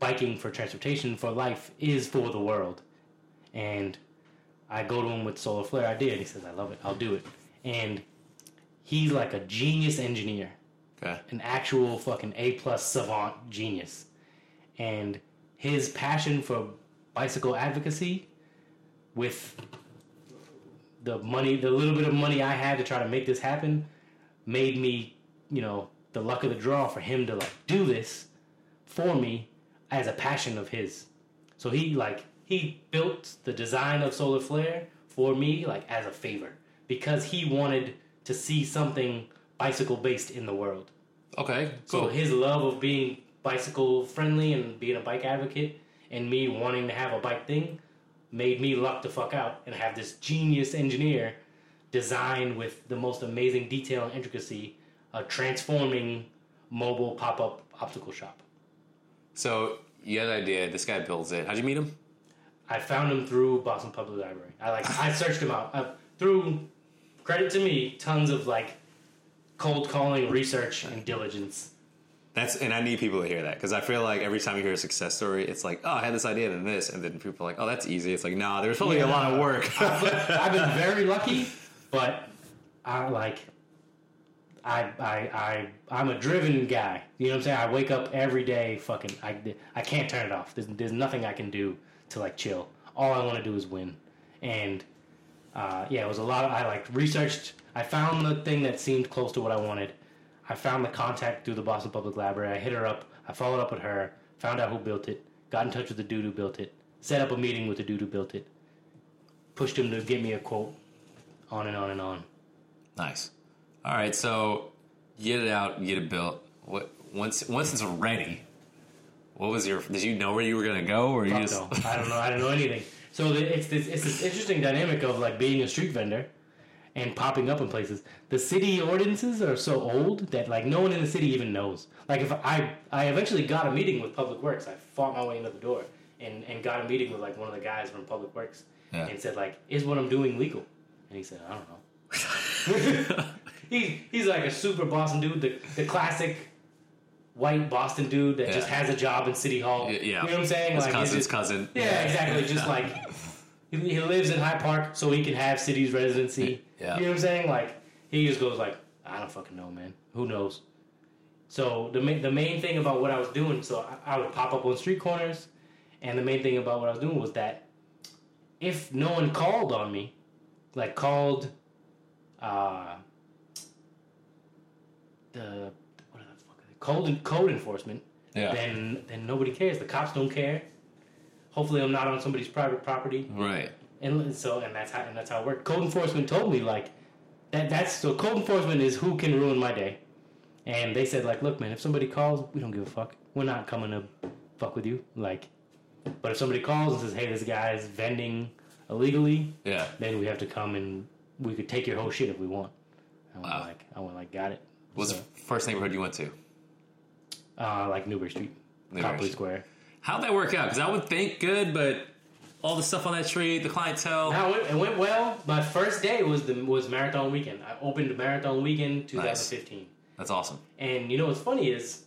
C: biking for transportation for life is for the world. And I go to him with Solar Flair idea and he says, I love it, I'll do it. And he's like a genius engineer
B: okay.
C: an actual fucking A plus savant genius. And his passion for bicycle advocacy with the money, the little bit of money I had to try to make this happen, made me, you know, the luck of the draw for him to like do this for me as a passion of his. So he like he built the design of Solar Flair for me like as a favor because he wanted to see something bicycle based in the world.
B: Okay. Cool.
C: So his love of being bicycle friendly and being a bike advocate and me wanting to have a bike thing made me luck the fuck out and have this genius engineer design with the most amazing detail and intricacy a transforming mobile pop-up optical shop.
B: So you had an idea. This guy builds it. How'd you meet him?
C: I found him through Boston Public Library. I like I searched him out. I, through credit to me, tons of like cold calling, research, and diligence.
B: That's and I need people to hear that because I feel like every time you hear a success story, it's like, oh, I had this idea and then this, and then people are like, oh, that's easy. It's like, nah, there's probably a lot of
C: Yeah.
B: work.
C: I've been very lucky, but I like I I I I'm a driven guy. You know what I'm saying? I wake up every day fucking I I can't turn it off. There's there's nothing I can do to like chill. All I want to do is win. And uh, yeah, it was a lot of I like researched I found the thing that seemed close to what I wanted. I found the contact through the Boston Public Library. I hit her up. I followed up with her, found out who built it, got in touch with the dude who built it, set up a meeting with the dude who built it, pushed him to give me a quote, on and on and on.
B: nice. All right, so get it out, get it built. What once once it's ready? What was your? Did you know where you were gonna go, or you just?
C: no. I don't know. I don't know anything. So it's this it's this interesting dynamic of like being a street vendor and popping up in places. The city ordinances are so old that like no one in the city even knows. Like if I I eventually got a meeting with Public Works, I fought my way into the door and and got a meeting with like one of the guys from Public Works
B: Yeah.
C: and said like, "Is what I'm doing legal?" And he said, "I don't know." he's he's like a super Boston dude, the the classic white Boston dude that just has a job in City Hall.
B: Y- yeah.
C: you know what I'm saying?
B: His
C: Like,
B: cousin's
C: just-
B: cousin.
C: yeah, exactly. Just like he, he lives in Hyde Park, so he can have city's residency.
B: Yeah.
C: You know what I'm saying? Like he just goes like, I don't fucking know, man. Who knows? So the ma- the main thing about what I was doing, so I, I would pop up on street corners, and the main thing about what I was doing was that if no one called on me, like called, uh, the what the fuck? Code code enforcement
B: Yeah.
C: then then nobody cares. The cops don't care. Hopefully, I'm not on somebody's private property,
B: Right.
C: and so and that's how and that's how it worked. Code enforcement told me like that. That's so. Code enforcement is who can ruin my day, and they said like, look, man, if somebody calls, we don't give a fuck. We're not coming to fuck with you. Like, but if somebody calls and says, hey, this guy's vending illegally,
B: Yeah.
C: then we have to come and we could take your whole shit if we want. I went
B: Wow.
C: like, I went like, got it.
B: What's
C: So,
B: the first neighborhood you went to?
C: uh, like Newbury Street,
B: Newbury
C: Copley
B: Street.
C: Square.
B: How'd that work out? Because I would think good, but all the stuff on that street, the clientele.
C: No, it went, it went well. My first day was the was marathon weekend. I opened marathon weekend 2015,
B: That's awesome.
C: and you know what's funny is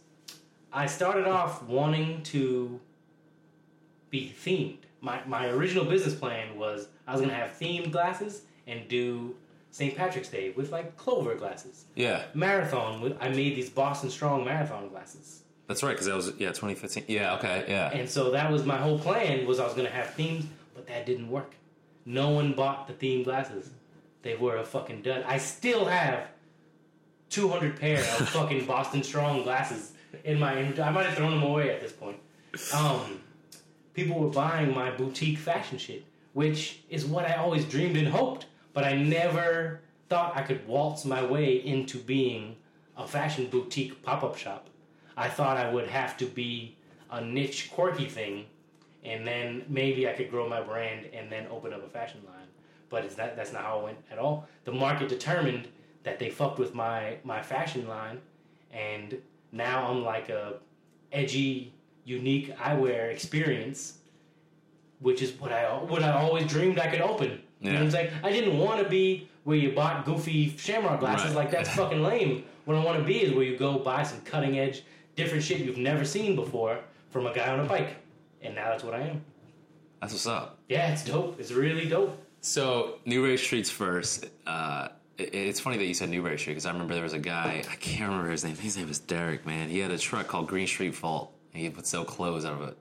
C: I started off wanting to be themed. My my original business plan was I was gonna have themed glasses and do St. Patrick's Day with like clover glasses.
B: Yeah.
C: Marathon, with I made these Boston Strong marathon glasses.
B: That's right, because that was, yeah, 2015. Yeah, okay, yeah.
C: And so that was my whole plan was I was gonna have themes, but that didn't work. No one bought the themed glasses. They were a fucking dud. I still have 200 pair of fucking Boston Strong glasses in my. I might have thrown them away at this point. Um, people were buying my boutique fashion shit, which is what I always dreamed and hoped, but I never thought I could waltz my way into being a fashion boutique pop up shop. I thought I would have to be a niche, quirky thing, and then maybe I could grow my brand and then open up a fashion line. But it's that that's not how it went at all. The market determined that they fucked with my my fashion line, and now I'm like a edgy, unique eyewear experience, which is what I what I always dreamed I could open. You know what I'm saying? I didn't want to be where you bought goofy shamrock glasses
B: Right.
C: like that's fucking lame. What I want to be is where you go buy some cutting edge, different shit you've never seen before from a guy on a bike, and now that's what I am.
B: That's what's up.
C: Yeah, it's dope. It's really dope.
B: So, Newbury Street's first. Uh, it, it's funny that you said Newbury Street because I remember there was a guy, I can't remember his name. His name was Derek, man. He had a truck called Green Street Fault and he would sell clothes out of a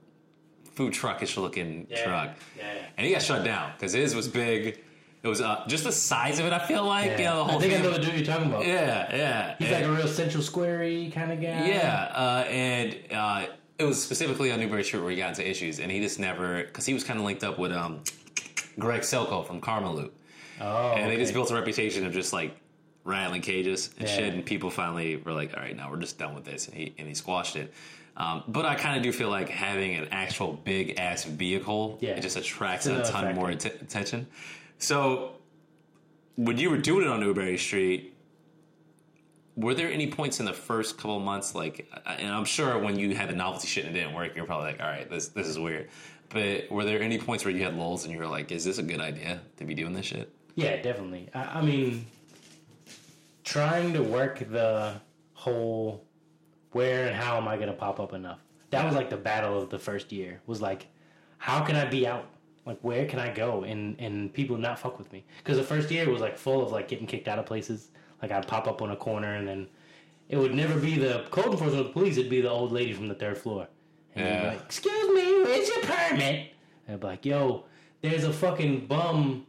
B: food truckish looking
C: Yeah.
B: truck.
C: Yeah.
B: And he got shut down because his was big. It was uh, just the size of it, I feel like.
C: Yeah.
B: You know, the whole
C: I think I know the dude you're talking about.
B: Yeah, yeah.
C: He's
B: And-
C: like a real central squarey kind of guy.
B: Yeah, uh, and uh, it was specifically on Newbury Street where he got into issues, and he just never because he was kind of linked up with um, Greg Selko from Karma
C: Oh.
B: and they just built a reputation of just like rattling cages and
C: Yeah.
B: shit, and people finally were like, "All right, now we're just done with this," and he and he squashed it. Um, but I kind of do feel like having an actual big ass vehicle
C: Yeah.
B: it just attracts a ton
C: factor.
B: more att- attention. So when you were doing it on Newbury Street, were there any points in the first couple of months, like, and I'm sure when you had the novelty shit and it didn't work, you're probably like, all right, this this is weird. But were there any points where you had lulls and you were like, is this a good idea to be doing this shit?
C: Yeah, definitely. I, I mean, trying to work the whole where and how am I going to pop up enough? That was like the battle of the first year. Was like, how can I be out? Like, where can I go and and people not fuck with me? Because the first year was like full of like getting kicked out of places. Like I'd pop up on a corner and then it would never be the code enforcement or the police. It'd be the old lady from the third floor. And
B: Yeah.
C: like, excuse me, where's your permit? And I'd be like, yo, there's a fucking bum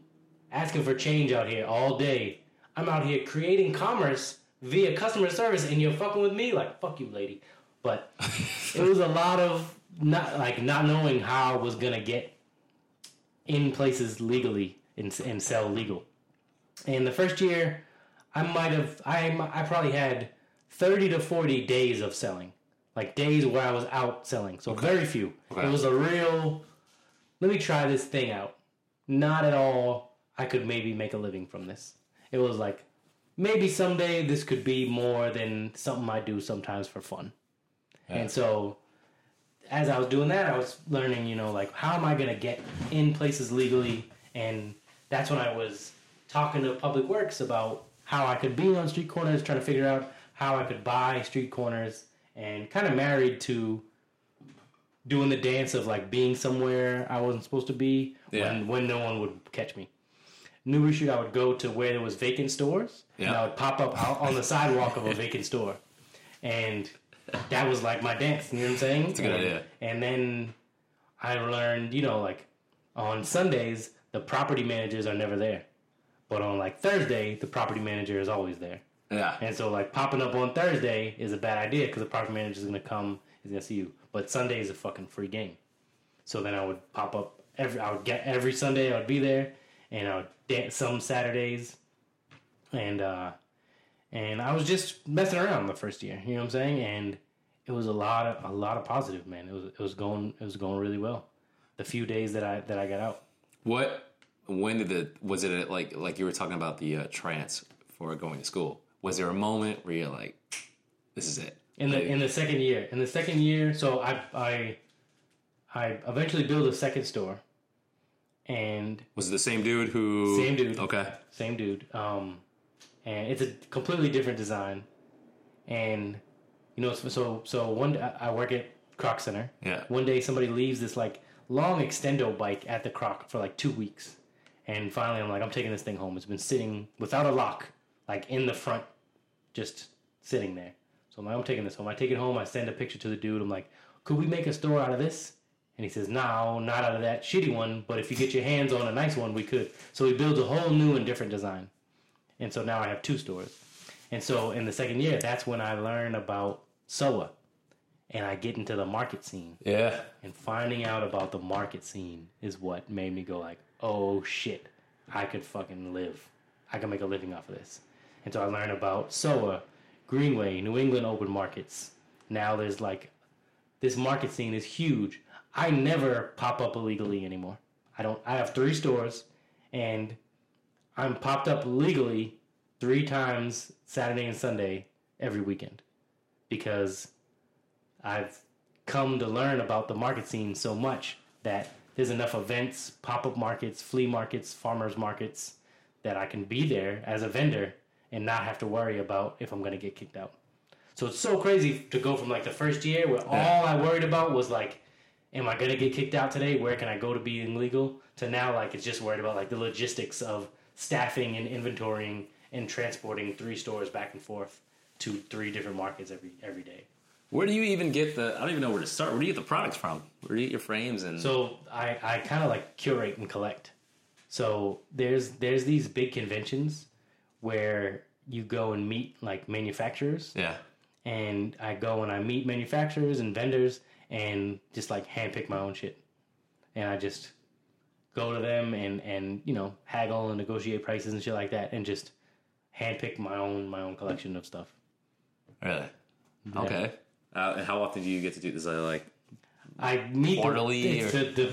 C: asking for change out here all day. I'm out here creating commerce via customer service, and you're fucking with me. Like, fuck you, lady. But it was a lot of not like not knowing how I was gonna get in places legally and, and sell legal. And the first year, I might have I I probably had thirty to forty days of selling, like days where I was out selling. So very few.
B: Okay.
C: It was a real. Let me try this thing out. not at all. I could maybe make a living from this. It was like maybe someday this could be more than something I do sometimes for fun. And so as I was doing that, I was learning, you know, like how am I going to get in places legally? And that's when I was talking to Public Works about how I could be on street corners, trying to figure out how I could buy street corners, and kind of married to doing the dance of like being somewhere I wasn't supposed to be
B: Yeah.
C: when when no one would catch me. New Street, I would go to where there was vacant stores, and I would pop up out on the sidewalk of a vacant store, and that was like my dance. You know what I'm saying?
B: That's a good
C: and,
B: idea.
C: And then I learned, you know, like on Sundays the property managers are never there, but on like Thursday the property manager is always there.
B: Yeah.
C: And so, like, popping up on Thursday is a bad idea because the property manager is going to come, is going to see you. But Sunday is a fucking free game. So then I would pop up every, I would get every Sunday, I would be there, and I would dance some Saturdays. And, uh, and I was just messing around the first year, you know what I'm saying? And it was a lot of, a lot of positive, man. It was, it was going, it was going really well. The few days that I, that I got out.
B: What? When did the was it like like you were talking about the uh, trance for going to school? Was there a moment where you're like, "This is it"?
C: In the in the second year, in the second year, so I I I eventually built a second store, and
B: was it the same dude who?
C: Same dude.
B: Okay.
C: same dude, um, and it's a completely different design, and you know so so, so one day I I work at Kroc Center.
B: Yeah.
C: One day somebody leaves this like long extendo bike at the Kroc for like two weeks, and finally I'm like I'm taking this thing home. It's been sitting without a lock, like in the front, just sitting there. So I'm like I'm taking this home. I take it home. I send a picture to the dude. I'm like, could we make a store out of this? And he says, no, not out of that shitty one, but if you get your hands on a nice one, we could. So he builds a whole new and different design. And so now I have two stores. And so in the second year, that's when I learn about SoWa. And I get into the market scene.
B: Yeah.
C: And finding out about the market scene is what made me go like, oh shit, I could fucking live. I can make a living off of this. And so I learned about SoWa, Greenway, New England open markets. Now there's like, this market scene is huge. I never pop up illegally anymore. I don't, I have three stores and I'm popped up legally three times Saturday and Sunday every weekend because I've come to learn about the market scene so much that there's enough events, pop up markets, flea markets, farmers markets that I can be there as a vendor and not have to worry about if I'm going to get kicked out. So it's so crazy to go from like the first year where all I worried about was like, am I to get kicked out today? Where can I go to being legal? To now, like, it's just worried about like the logistics of staffing and inventorying and transporting three stores back and forth to three different markets every every day.
B: Where do you even get the? I don't even know where to start. Where do you get the products from? Where do you get your frames and?
C: So I, I kind of like curate and collect. So there's there's these big conventions where you go and meet like manufacturers,
B: yeah.
C: and I go and I meet manufacturers and vendors and just like handpick my own shit, and I just go to them and and you know haggle and negotiate prices and shit like that, and just handpick my own my own collection of stuff.
B: Really. Okay. Uh, and how often do you get to do this? Uh, like
C: I meet
B: Quarterly
C: the,
B: or-
C: the, the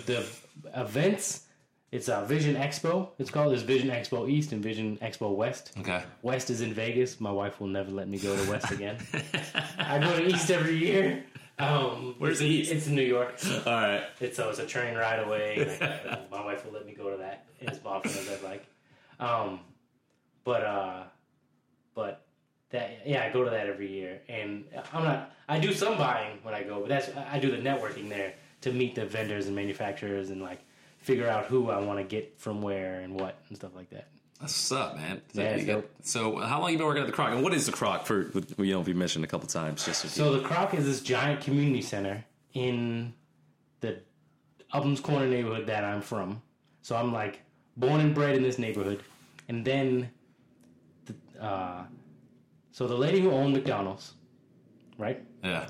C: the events. It's a Vision Expo. It's called. There's Vision Expo East and Vision Expo West.
B: okay.
C: West is in Vegas. My wife will never let me go to West again. I go to East every year. Um,
B: Where's
C: it's,
B: East?
C: It's in New York.
B: All right.
C: It's so it's a train ride away. Like, my wife will let me go to that as often as I'd like. Um, but uh, but that yeah, I go to that every year, and I'm not. I do some buying when I go, but that's I do the networking there to meet the vendors and manufacturers and like figure out who I want to get from where and what and stuff like that.
B: That's what's up, man. So,
C: Yeah,
B: get- so how long you been working at the Kroc? And what is the Kroc? For you know, we mentioned a couple times. Just so,
C: So the Kroc is this giant community center in the Upham's Corner neighborhood that I'm from. So I'm like born and bred in this neighborhood, and then, the, uh, so the lady who owned McDonald's, right?
B: yeah.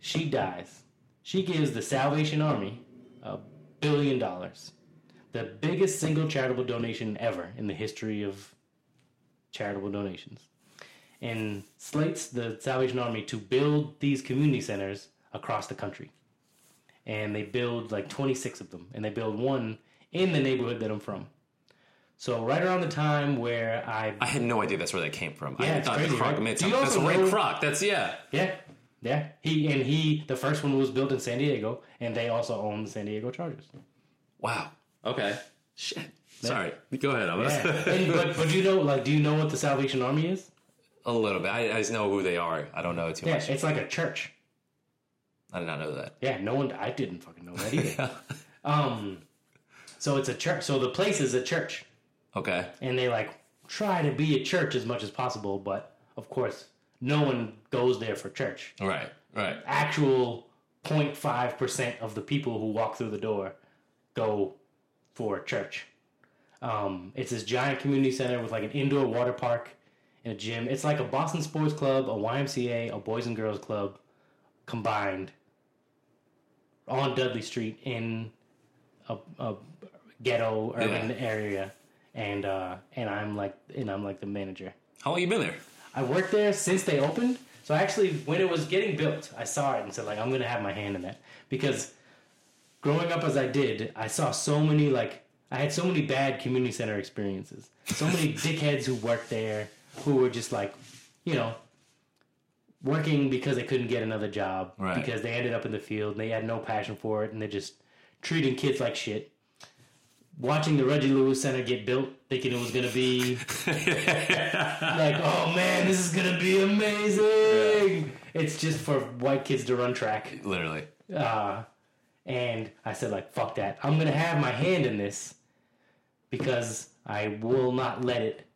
C: She dies. She gives the Salvation Army a billion dollars, the biggest single charitable donation ever in the history of charitable donations, and slates the Salvation Army to build these community centers across the country. And they build like 26 of them, and they build one in the neighborhood that I'm from. So right around the time where I
B: I had no idea that's where that came from.
C: Yeah,
B: I
C: it's
B: thought
C: crazy,
B: the Kroc
C: right?
B: made something. That's Ray
C: know-
B: Kroc. That's yeah.
C: yeah yeah he and he the first one was built in San Diego and they also own the San Diego Chargers.
B: Wow. Okay. Shit. Sorry. Go ahead. I'm
C: Yeah, and, but but do you know like do you know what the Salvation Army is?
B: a little bit. I, I just know who they are. I don't know too much.
C: Yeah,
B: much.
C: it's like a church.
B: I did not know that.
C: Yeah, no one. I didn't fucking know that either. um, so it's a church. So the place is a church,
B: Okay.
C: and they like try to be a church as much as possible. But of course, no one goes there for church.
B: Right. Right.
C: Actual 0.5 percent of the people who walk through the door go for church. Um, it's this giant community center with like an indoor water park and a gym. It's like a Boston Sports Club, a YMCA, a Boys and Girls Club combined on Dudley Street in a, a ghetto urban
B: Yeah.
C: area, and uh, and I'm like and I'm like the manager.
B: How long you been there?
C: I worked there since they opened. So actually, when it was getting built, I saw it and said like I'm gonna have my hand in that because growing up as I did, I saw so many like I had so many bad community center experiences. So many dickheads who worked there who were just like, you know, working because they couldn't get another job
B: Right.
C: because they ended up in the field and they had no passion for it and they're just treating kids like shit. Watching the Reggie Lewis Center get built, thinking it was gonna be like, oh man, this is gonna be amazing. It's just for white kids to run track.
B: Literally.
C: Uh, and I said, like, fuck that. I'm gonna have my hand in this because I will not let it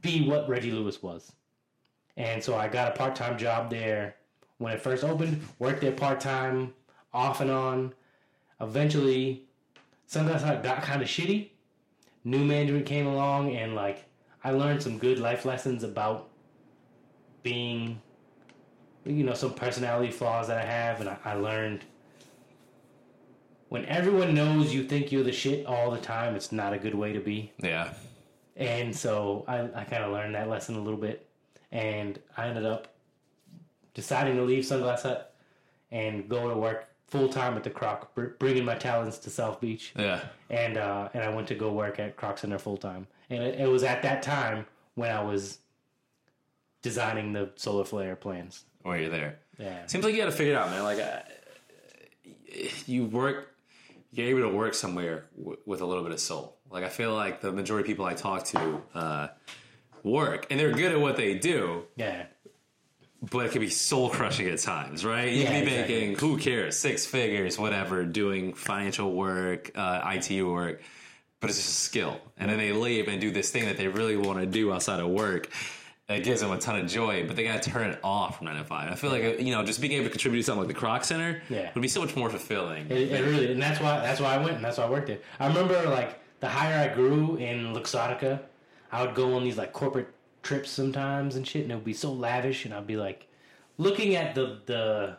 C: be what Reggie Lewis was. And so I got a part time job there when it first opened, worked there part time, off and on. Eventually, Sunglass Hut got kind of shitty. New management came along, and like, I learned some good life lessons about being, you know, some personality flaws that I have, and I, I learned when everyone knows you think you're the shit all the time, it's not a good way to be.
B: Yeah.
C: And so I, I kind of learned that lesson a little bit. And I ended up deciding to leave Sunglass Hut and go to work full time at the Kroc, br- bringing my talents to South Beach.
B: Yeah.
C: And uh, and I went to go work at Kroc Center full time. And it, it was at that time when I was designing the solar flair plans.
B: Where you're there.
C: Yeah.
B: Seems like you got to figure it out, man. Like, uh, you work, you're able to work somewhere w- with a little bit of soul. Like, I feel like the majority of people I talk to uh, work, and they're good at what they do,
C: Yeah.
B: but it can be soul crushing at times, right? You
C: Yeah,
B: can be
C: exactly.
B: making, who cares, six figures, whatever, doing financial work, uh, IT work, but it's just a skill. And then they leave and do this thing that they really want to do outside of work. It gives them a ton of joy, but they got to turn it off from nine to five. I feel like you know, just being able to contribute to something like the Kroc Center
C: Yeah.
B: would be so much more fulfilling.
C: It, it really, and that's why that's why I went, and that's why I worked there. I remember like the higher I grew in Luxottica, I would go on these like corporate trips sometimes and shit, and it would be so lavish, and I'd be like looking at the the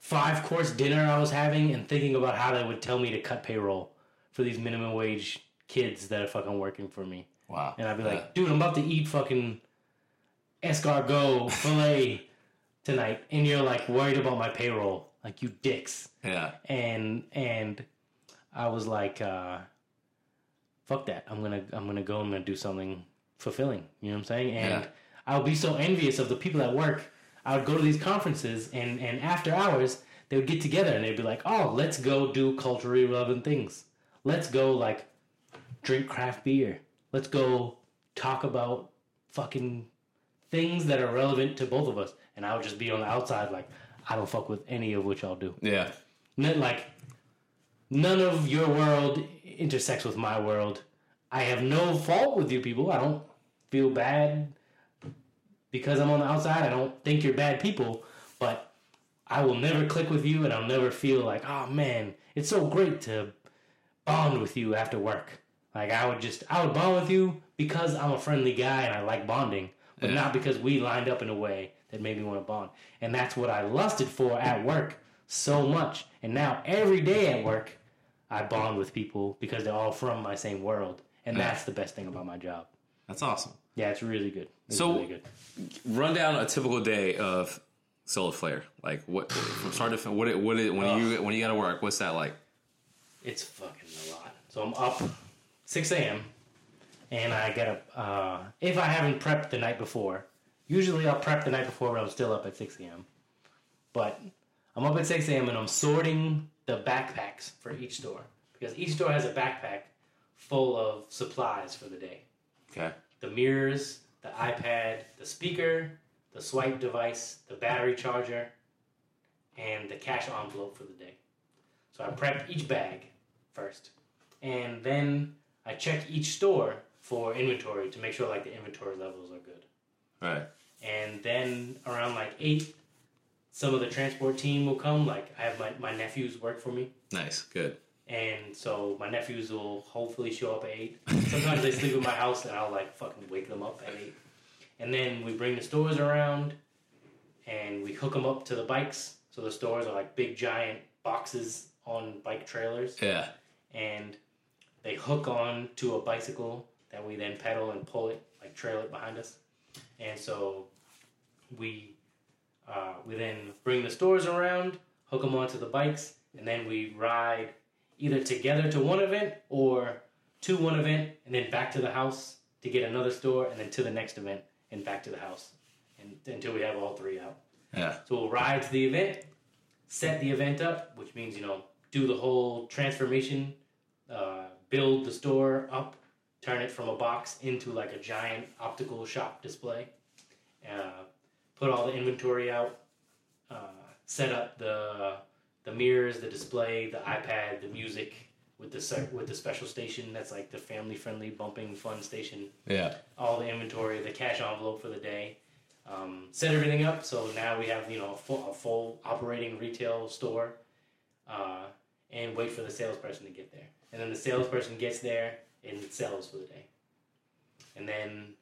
C: five course dinner I was having and thinking about how they would tell me to cut payroll for these minimum wage kids that are fucking working for me,
B: wow.
C: and I'd be like, dude, I'm about to eat fucking escargot fillet tonight, and you're like worried about my payroll, like you dicks
B: yeah,
C: and and I was like, uh, "Fuck that! I'm gonna I'm gonna go. I'm gonna do something fulfilling." You know what I'm saying? And
B: Yeah.
C: I would be so envious of the people at work. I would go to these conferences, and and after hours, they would get together and they'd be like, "Oh, let's go do culturally relevant things. Let's go like drink craft beer. Let's go talk about fucking things that are relevant to both of us." And I would just be on the outside, like, "I don't fuck with any of what y'all do."
B: yeah,
C: like none of your world intersects with my world. I have no fault with you people. I don't feel bad because I'm on the outside. I don't think you're bad people, but I will never click with you, and I'll never feel like, oh man, it's so great to bond with you after work. Like I would just, I would bond with you because I'm a friendly guy and I like bonding, but
B: Yeah.
C: not because we lined up in a way that made me want to bond. And that's what I lusted for at work so much. And now every day at work, I bond with people because they're all from my same world, and that's the best thing about my job.
B: that's awesome.
C: Yeah, it's really good. It's
B: So-
C: really good.
B: Run down a typical day of Solar Flair. Like what from start to fin- what it, what it, when you when you got to work. What's that like?
C: It's fucking a lot. So I'm up 6 a.m. and I get up. Uh, if I haven't prepped the night before, usually I'll prep the night before, but I'm still up at 6 a.m. But I'm up at 6 a.m. and I'm sorting the backpacks for each store because each store has a backpack full of supplies for the day
B: Okay.
C: the mirrors, the iPad, the speaker, the swipe device, the battery charger, and the cash envelope for the day. So I prep each bag first, and then I check each store for inventory to make sure like the inventory levels are good.
B: Right.
C: And then around like eight, some of the transport team will come. Like I have my, my nephews work for me.
B: Nice. Good.
C: And so my nephews will hopefully show up at eight. Sometimes they sleep in my house, and I'll like fucking wake them up at eight. And then we bring the stores around, and we hook them up to the bikes. So the stores are like big giant boxes on bike trailers,
B: Yeah.
C: and they hook on to a bicycle that we then pedal and pull it, like trail it behind us. And so we uh, we then bring the stores around, hook them onto the bikes, and then we ride either together to one event or to one event and then back to the house to get another store, and then to the next event and back to the house, and until we have all three out.
B: Yeah.
C: So we'll ride to the event, set the event up, which means, you know, do the whole transformation, uh, build the store up, turn it from a box into like a giant optical shop display, uh, put all the inventory out, uh, set up the the mirrors, the display, the iPad, the music with the with the special station that's like the family friendly bumping fun station
B: Yeah.
C: all the inventory, the cash envelope for the day, um, set everything up. So now we have you know a full, a full operating retail store, uh, and wait for the salesperson to get there. And then the salesperson gets there and sells for the day. And then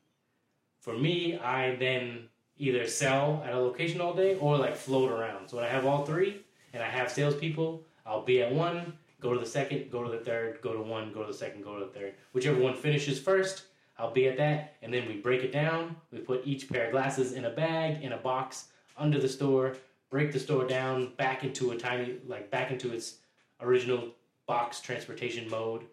C: for me, I then either sell at a location all day or like float around. So when I have all three and I have salespeople, I'll be at one, go to the second, go to the third, go to one, go to the second, go to the third. Whichever one finishes first, I'll be at that. And then we break it down. We put each pair of glasses in a bag, in a box, under the store, break the store down back into a tiny, like back into its original box transportation mode,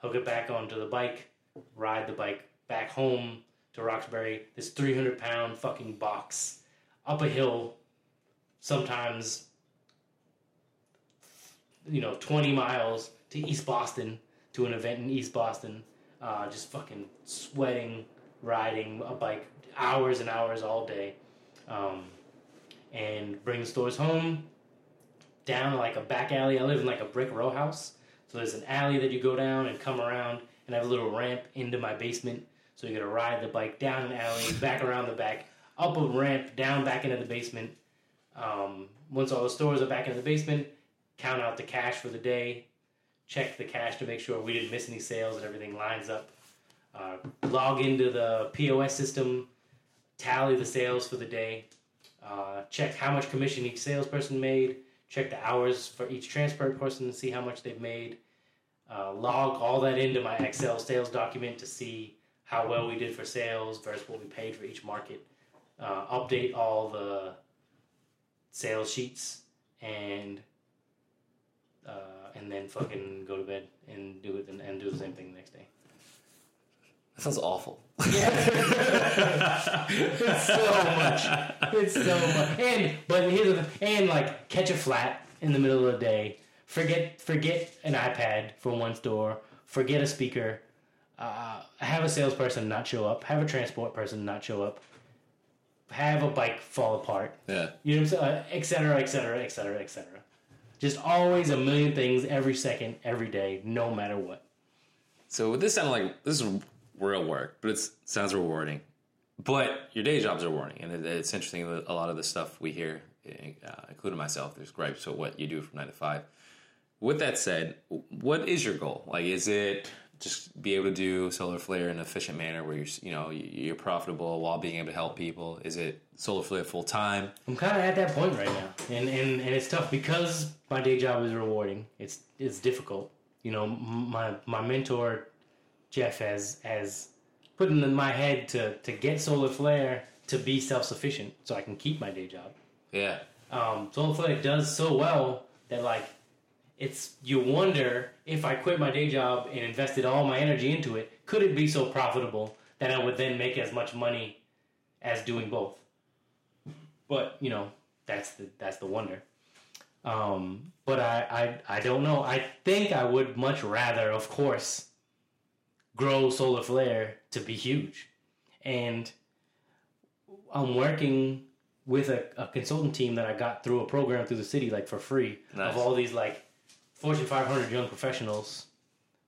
C: hook it back onto the bike, ride the bike back home to Roxbury, this 300 pound fucking box, up a hill, sometimes, you know, 20 miles to East Boston to an event in East Boston, uh, just fucking sweating, riding a bike hours and hours all day, um, and bring the stores home down like a back alley. I live in like a brick row house. So there's an alley that you go down and come around, and I have a little ramp into my basement. So you got to ride the bike down an alley, back around the back, up a ramp, down back into the basement. Um, once all the stores are back in the basement, count out the cash for the day, check the cash to make sure we didn't miss any sales and everything lines up. Uh, log into the POS system, tally the sales for the day, uh, check how much commission each salesperson made, check the hours for each transport person to see how much they've made, uh, log all that into my Excel sales document to see how well we did for sales versus what we paid for each market, uh, update all the sales sheets, and uh, and then fucking go to bed and do it and, and do the same thing the next day.
B: That sounds awful.
C: it's so much. It's so much. And but here's the and like catch a flat in the middle of the day. Forget forget an iPad from one store. Forget a speaker. Uh, have a salesperson not show up. Have a transport person not show up. Have a bike fall apart.
B: Yeah.
C: You know what I'm saying? Uh, et cetera, et cetera, et cetera, et cetera. Just always a million things every second, every day, no matter what.
B: So this sounded like this is real work, but it sounds rewarding. But your day jobs are rewarding, and it, it's interesting that a lot of the stuff we hear, uh, including myself, there's gripes at what you do from nine to five. With that said, what is your goal? Like, is it just be able to do solar flair in an efficient manner where you're you know you're profitable while being able to help people? Is it solar flair full time?
C: I'm kind of at that point right now, and, and and it's tough because my day job is rewarding. It's it's difficult. You know, my my mentor Jeff has has put in my head to to get solar flair to be self sufficient, so I can keep my day job.
B: Yeah,
C: Um, solar flair does so well that like it's you wonder if I quit my day job and invested all my energy into it, could it be so profitable that I would then make as much money as doing both? But you know, that's the that's the wonder. Um, but I, I I don't know. I think I would much rather, of course, grow Solar Flair to be huge, and I'm working with a, a consultant team that I got through a program through the city, like for free,
B: Nice.
C: of all these like Fortune 500 young professionals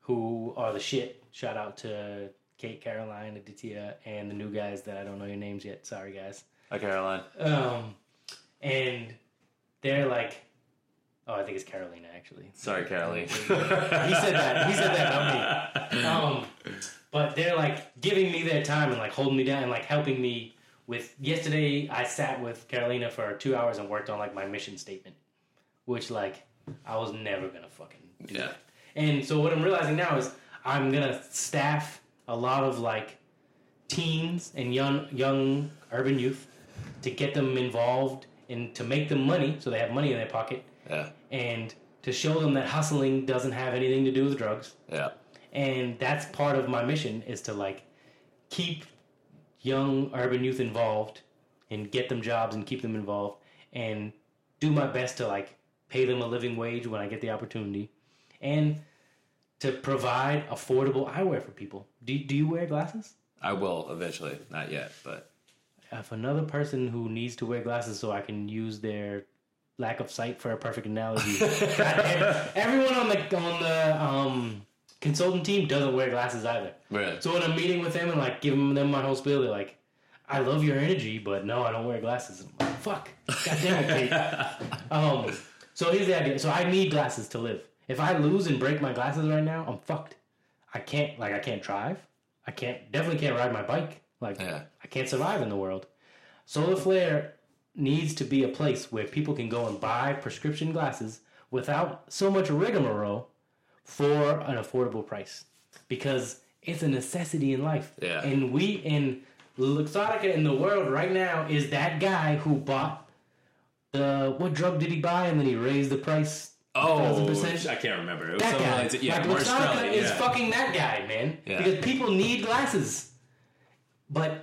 C: who are the shit. Shout out to Kate, Caroline, Aditya, and the new guys that I don't know your names yet. Sorry, guys.
B: Hi, Caroline.
C: Um, and they're like, oh, I think it's Carolina actually.
B: Sorry, Caroline.
C: he said that. He said that, not me. Um, but they're like giving me their time and like holding me down and like helping me with. Yesterday, I sat with Carolina for two hours and worked on like my mission statement, which like I was never gonna fucking do.
B: Yeah.
C: And so what I'm realizing now is I'm gonna staff a lot of like teens and young young urban youth to get them involved and to make them money so they have money in their pocket
B: Yeah.
C: and to show them that hustling doesn't have anything to do with drugs
B: Yeah.
C: and that's part of my mission is to like keep young urban youth involved and get them jobs and keep them involved and do my best to like pay them a living wage when I get the opportunity and to provide affordable eyewear for people. Do, do you wear glasses?
B: I will eventually. Not yet, but
C: If another person who needs to wear glasses so I can use their lack of sight for a perfect analogy, everyone on the on the um, consultant team doesn't wear glasses either.
B: really.
C: So when I'm meeting with them and like giving them my whole spiel, they're like, "I love your energy, but no, I don't wear glasses." I'm like, "Fuck, God damn it, Kate." um, so here's the idea. So I need glasses to live. If I lose and break my glasses right now, I'm fucked. I can't like I can't drive. I can't definitely can't ride my bike. Like
B: Yeah.
C: I can't survive in the world. Solar Flair needs to be a place where people can go and buy prescription glasses without so much rigmarole for an affordable price because it's a necessity in life.
B: Yeah.
C: And we in Luxottica in the world right now is that guy who bought the what drug did he buy and then he raised the price
B: Oh,
C: 1000%?
B: I can't remember. It was
C: that guy.
B: like yeah,
C: like, Luxottica is
B: yeah.
C: fucking that guy, man.
B: Yeah.
C: Because people need glasses. But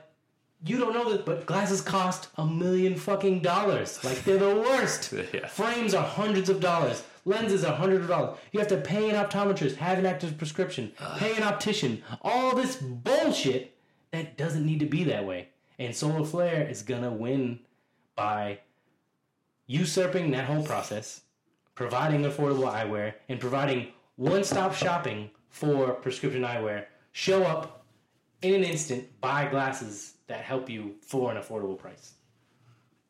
C: you don't know that, but glasses cost a million fucking dollars. Like they're the worst.
B: Yeah.
C: Frames are hundreds of dollars. Lenses are hundreds of dollars. You have to pay an optometrist, have an active prescription, pay an optician. All this bullshit that doesn't need to be that way. And Solar Flair is gonna win by usurping that whole process, providing affordable eyewear, and providing one-stop shopping for prescription eyewear. Show up in an instant, buy glasses that help you for an affordable price.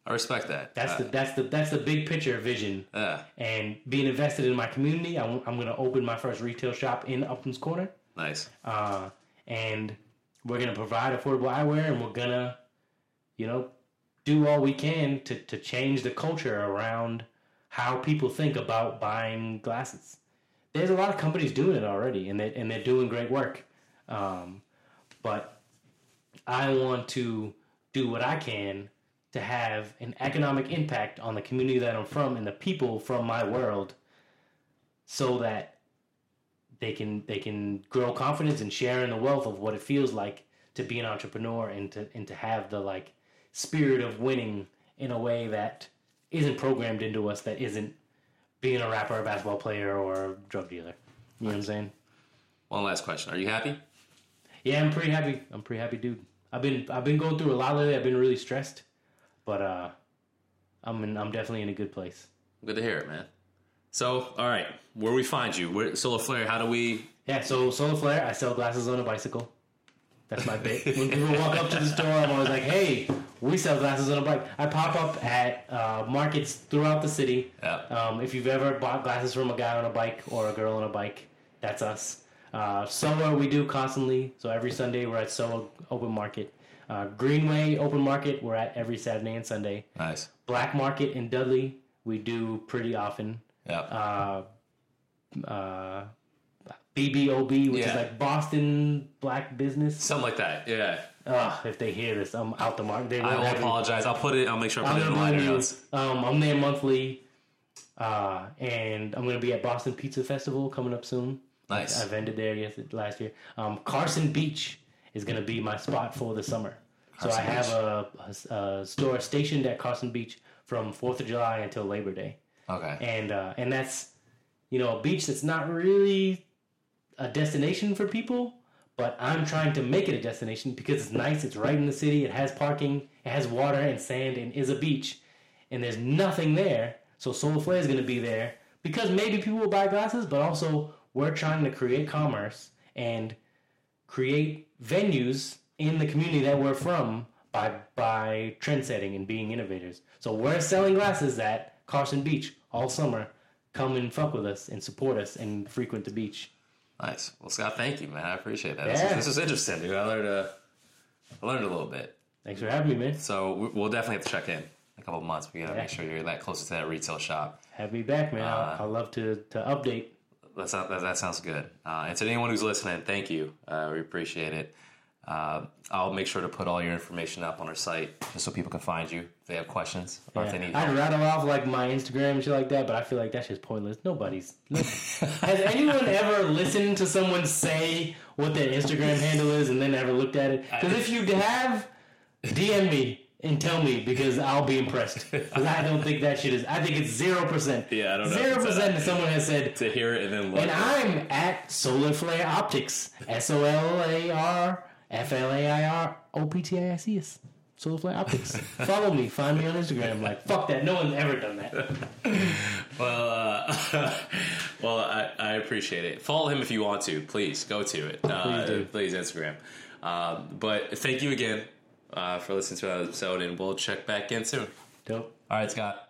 B: I respect that.
C: That's
B: Uh,
C: the that's the that's the big picture vision.
B: yeah.
C: And being invested in my community, I'm, I'm going to open my first retail shop in Upham's Corner,
B: Nice.
C: uh, and we're going to provide affordable eyewear, and we're going to, you know, do all we can to to change the culture around how people think about buying glasses. There's a lot of companies doing it already, and they and they're doing great work. Um, but I want to do what I can to have an economic impact on the community that I'm from and the people from my world so that they can they can grow confidence and share in the wealth of what it feels like to be an entrepreneur and to and to have the like spirit of winning in a way that isn't programmed into us that isn't being a rapper, a basketball player, or a drug dealer. You know what I'm saying?
B: One last question. Are you happy?
C: Yeah, I'm pretty happy. I'm pretty happy, dude. I've been I've been going through a lot lately. I've been really stressed, but uh, I'm in, I'm definitely in a good place.
B: Good to hear it, man. So, all right, where we find you? Where, Solar Flair, how do we?
C: Yeah, so Solar Flair, I sell glasses on a bicycle. That's my bit. when people walk up to the store, I'm always like, "Hey, we sell glasses on a bike." I pop up at uh, markets throughout the city.
B: Yeah.
C: Um, if you've ever bought glasses from a guy on a bike or a girl on a bike, that's us. Uh, SoWa we do constantly. So every Sunday we're at SoWa Open Market. Uh, Greenway Open Market we're at every Saturday and Sunday.
B: Nice.
C: Black Market in Dudley we do pretty often.
B: Yeah.
C: Uh, uh, BBOB, which
B: Yeah.
C: is like Boston Black Business.
B: Something like that. Yeah.
C: Ugh, if they hear this, I'm out the market. They
B: I will apologize. I'll put it. I'll make sure I
C: I'm
B: put it in the liner notes.
C: Um, I'm there monthly. Uh, and I'm going to be at Boston Pizza Festival coming up soon.
B: Nice.
C: I vended there yes, last year. Um, Carson Beach is going to be my spot for the summer. so I
B: Carson
C: have a, a, a store stationed at Carson Beach from 4th of July until Labor Day.
B: Okay.
C: And, uh, and that's, you know, a beach that's not really a destination for people, but I'm trying to make it a destination because it's nice. It's right in the city. It has parking. It has water and sand and is a beach. And there's nothing there. So Solar Flair is going to be there because maybe people will buy glasses, but also we're trying to create commerce and create venues in the community that we're from by by trend setting and being innovators. So we're selling glasses at Carson Beach all summer. Come and fuck with us and support us and frequent the beach.
B: Nice. Well, Scott, thank you, man. I appreciate that. This,
C: Yeah.
B: is, this is interesting, dude. I learned a, I learned a little bit.
C: Thanks for having me, man.
B: So we- we'll definitely have to check in a couple of months. We gotta
C: Yeah.
B: make sure you're that close to that retail shop.
C: Have me back, man.
B: Uh,
C: I'll, I'll love to to update.
B: That's not, that, that sounds good. Uh, and to anyone who's listening, thank you. Uh, we appreciate it. Uh, I'll make sure to put all your information up on our site just so people can find you if they have questions or if they need
C: I'd
B: help.
C: rattle off like my Instagram and shit like that, but I feel like that's just pointless. Nobody's. Has anyone ever listened to someone say what their Instagram handle is and then ever looked at it? Because if you have, DM me and tell me because I'll be impressed. Because I don't think that shit is. I think it's zero percent.
B: Yeah, I don't know
C: Zero percent. that someone has said.
B: To hear it and then look.
C: And I'm at Solar Flair Optics. S O L A R F L A I R O P T I C S. Solar Flair Optics. Follow me. Find me on Instagram. I'm Like, fuck that. No one's ever done that.
B: Well, uh, well, I, I appreciate it. Follow him if you want to. Please go to it. Uh,
C: Please do.
B: Please Instagram. Um, but thank you again uh, for listening to our episode, and we'll check back in soon.
C: Dope.
B: All right, Scott.